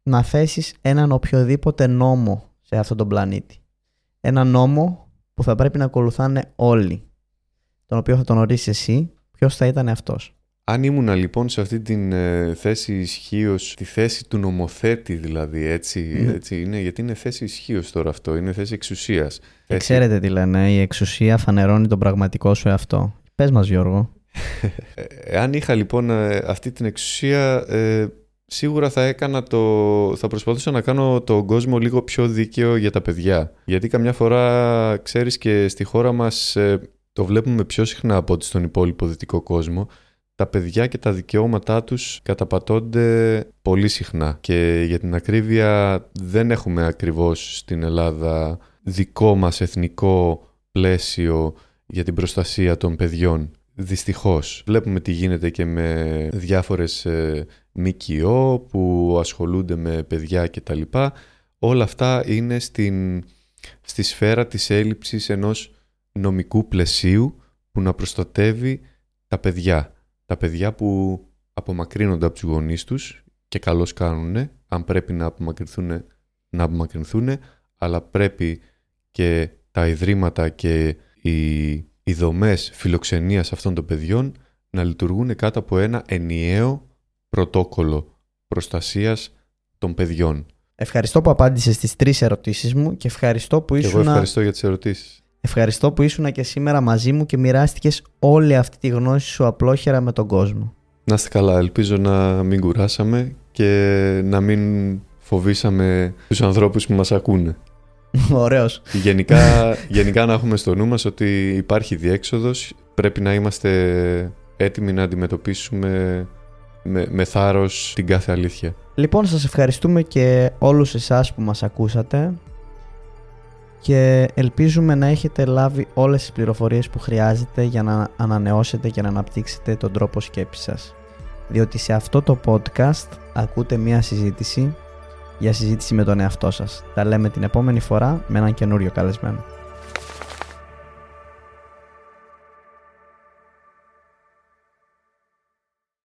να θέσεις έναν οποιοδήποτε νόμο σε αυτόν τον πλανήτη. Ένα νόμο που θα πρέπει να ακολουθάνε όλοι, τον οποίο θα τον ορίσεις εσύ, ποιος θα ήταν αυτός. Αν ήμουνα λοιπόν σε αυτή τη ε, θέση ισχύως, τη θέση του νομοθέτη δηλαδή, έτσι, έτσι είναι, γιατί είναι θέση ισχύως τώρα αυτό, είναι θέση εξουσίας. Και ξέρετε τι λένε, η εξουσία φανερώνει τον πραγματικό σου εαυτό. Πες μας, Γιώργο. Εάν είχα λοιπόν αυτή την εξουσία, σίγουρα θα έκανα το... θα προσπαθούσα να κάνω τον κόσμο λίγο πιο δίκαιο για τα παιδιά. Γιατί καμιά φορά, ξέρεις και στη χώρα μας το βλέπουμε πιο συχνά από ότι στον υπόλοιπο δυτικό κόσμο, τα παιδιά και τα δικαιώματά τους καταπατώνται πολύ συχνά. Και για την ακρίβεια δεν έχουμε ακριβώς στην Ελλάδα δικό μας εθνικό πλαίσιο για την προστασία των παιδιών. Δυστυχώς. Βλέπουμε τι γίνεται και με διάφορες ε, ΜΚΟ που ασχολούνται με παιδιά κτλ. Όλα αυτά είναι στην, στη σφαίρα της έλλειψης ενός νομικού πλαισίου που να προστατεύει τα παιδιά. Τα παιδιά που απομακρύνονται από τους γονείς τους και καλώς κάνουν, αν πρέπει να απομακρυνθούν, να απομακρυνθούν, αλλά πρέπει και τα ιδρύματα και οι, οι δομές φιλοξενίας αυτών των παιδιών να λειτουργούν κάτω από ένα ενιαίο πρωτόκολλο προστασίας των παιδιών. Ευχαριστώ που απάντησες στις τρεις ερωτήσεις μου και ευχαριστώ που ήσουν... εγώ ευχαριστώ για τις ερωτήσεις. Ευχαριστώ που ήσουν και σήμερα μαζί μου και μοιράστηκες όλη αυτή τη γνώση σου απλόχερα με τον κόσμο. Να είστε καλά, ελπίζω να μην κουράσαμε και να μην φοβήσαμε τους ανθρώπους που μας ακούνε. [laughs] Ωραίος. Γενικά, [laughs] γενικά να έχουμε στο νου μας ότι υπάρχει διέξοδος, πρέπει να είμαστε έτοιμοι να αντιμετωπίσουμε με, με θάρρος την κάθε αλήθεια. Λοιπόν, σας ευχαριστούμε και όλους εσάς που μας ακούσατε και ελπίζουμε να έχετε λάβει όλες τις πληροφορίες που χρειάζεται για να ανανεώσετε και να αναπτύξετε τον τρόπο σκέψης σας. Διότι σε αυτό το podcast ακούτε μία συζήτηση για συζήτηση με τον εαυτό σας. Τα λέμε την επόμενη φορά με έναν καινούριο καλεσμένο.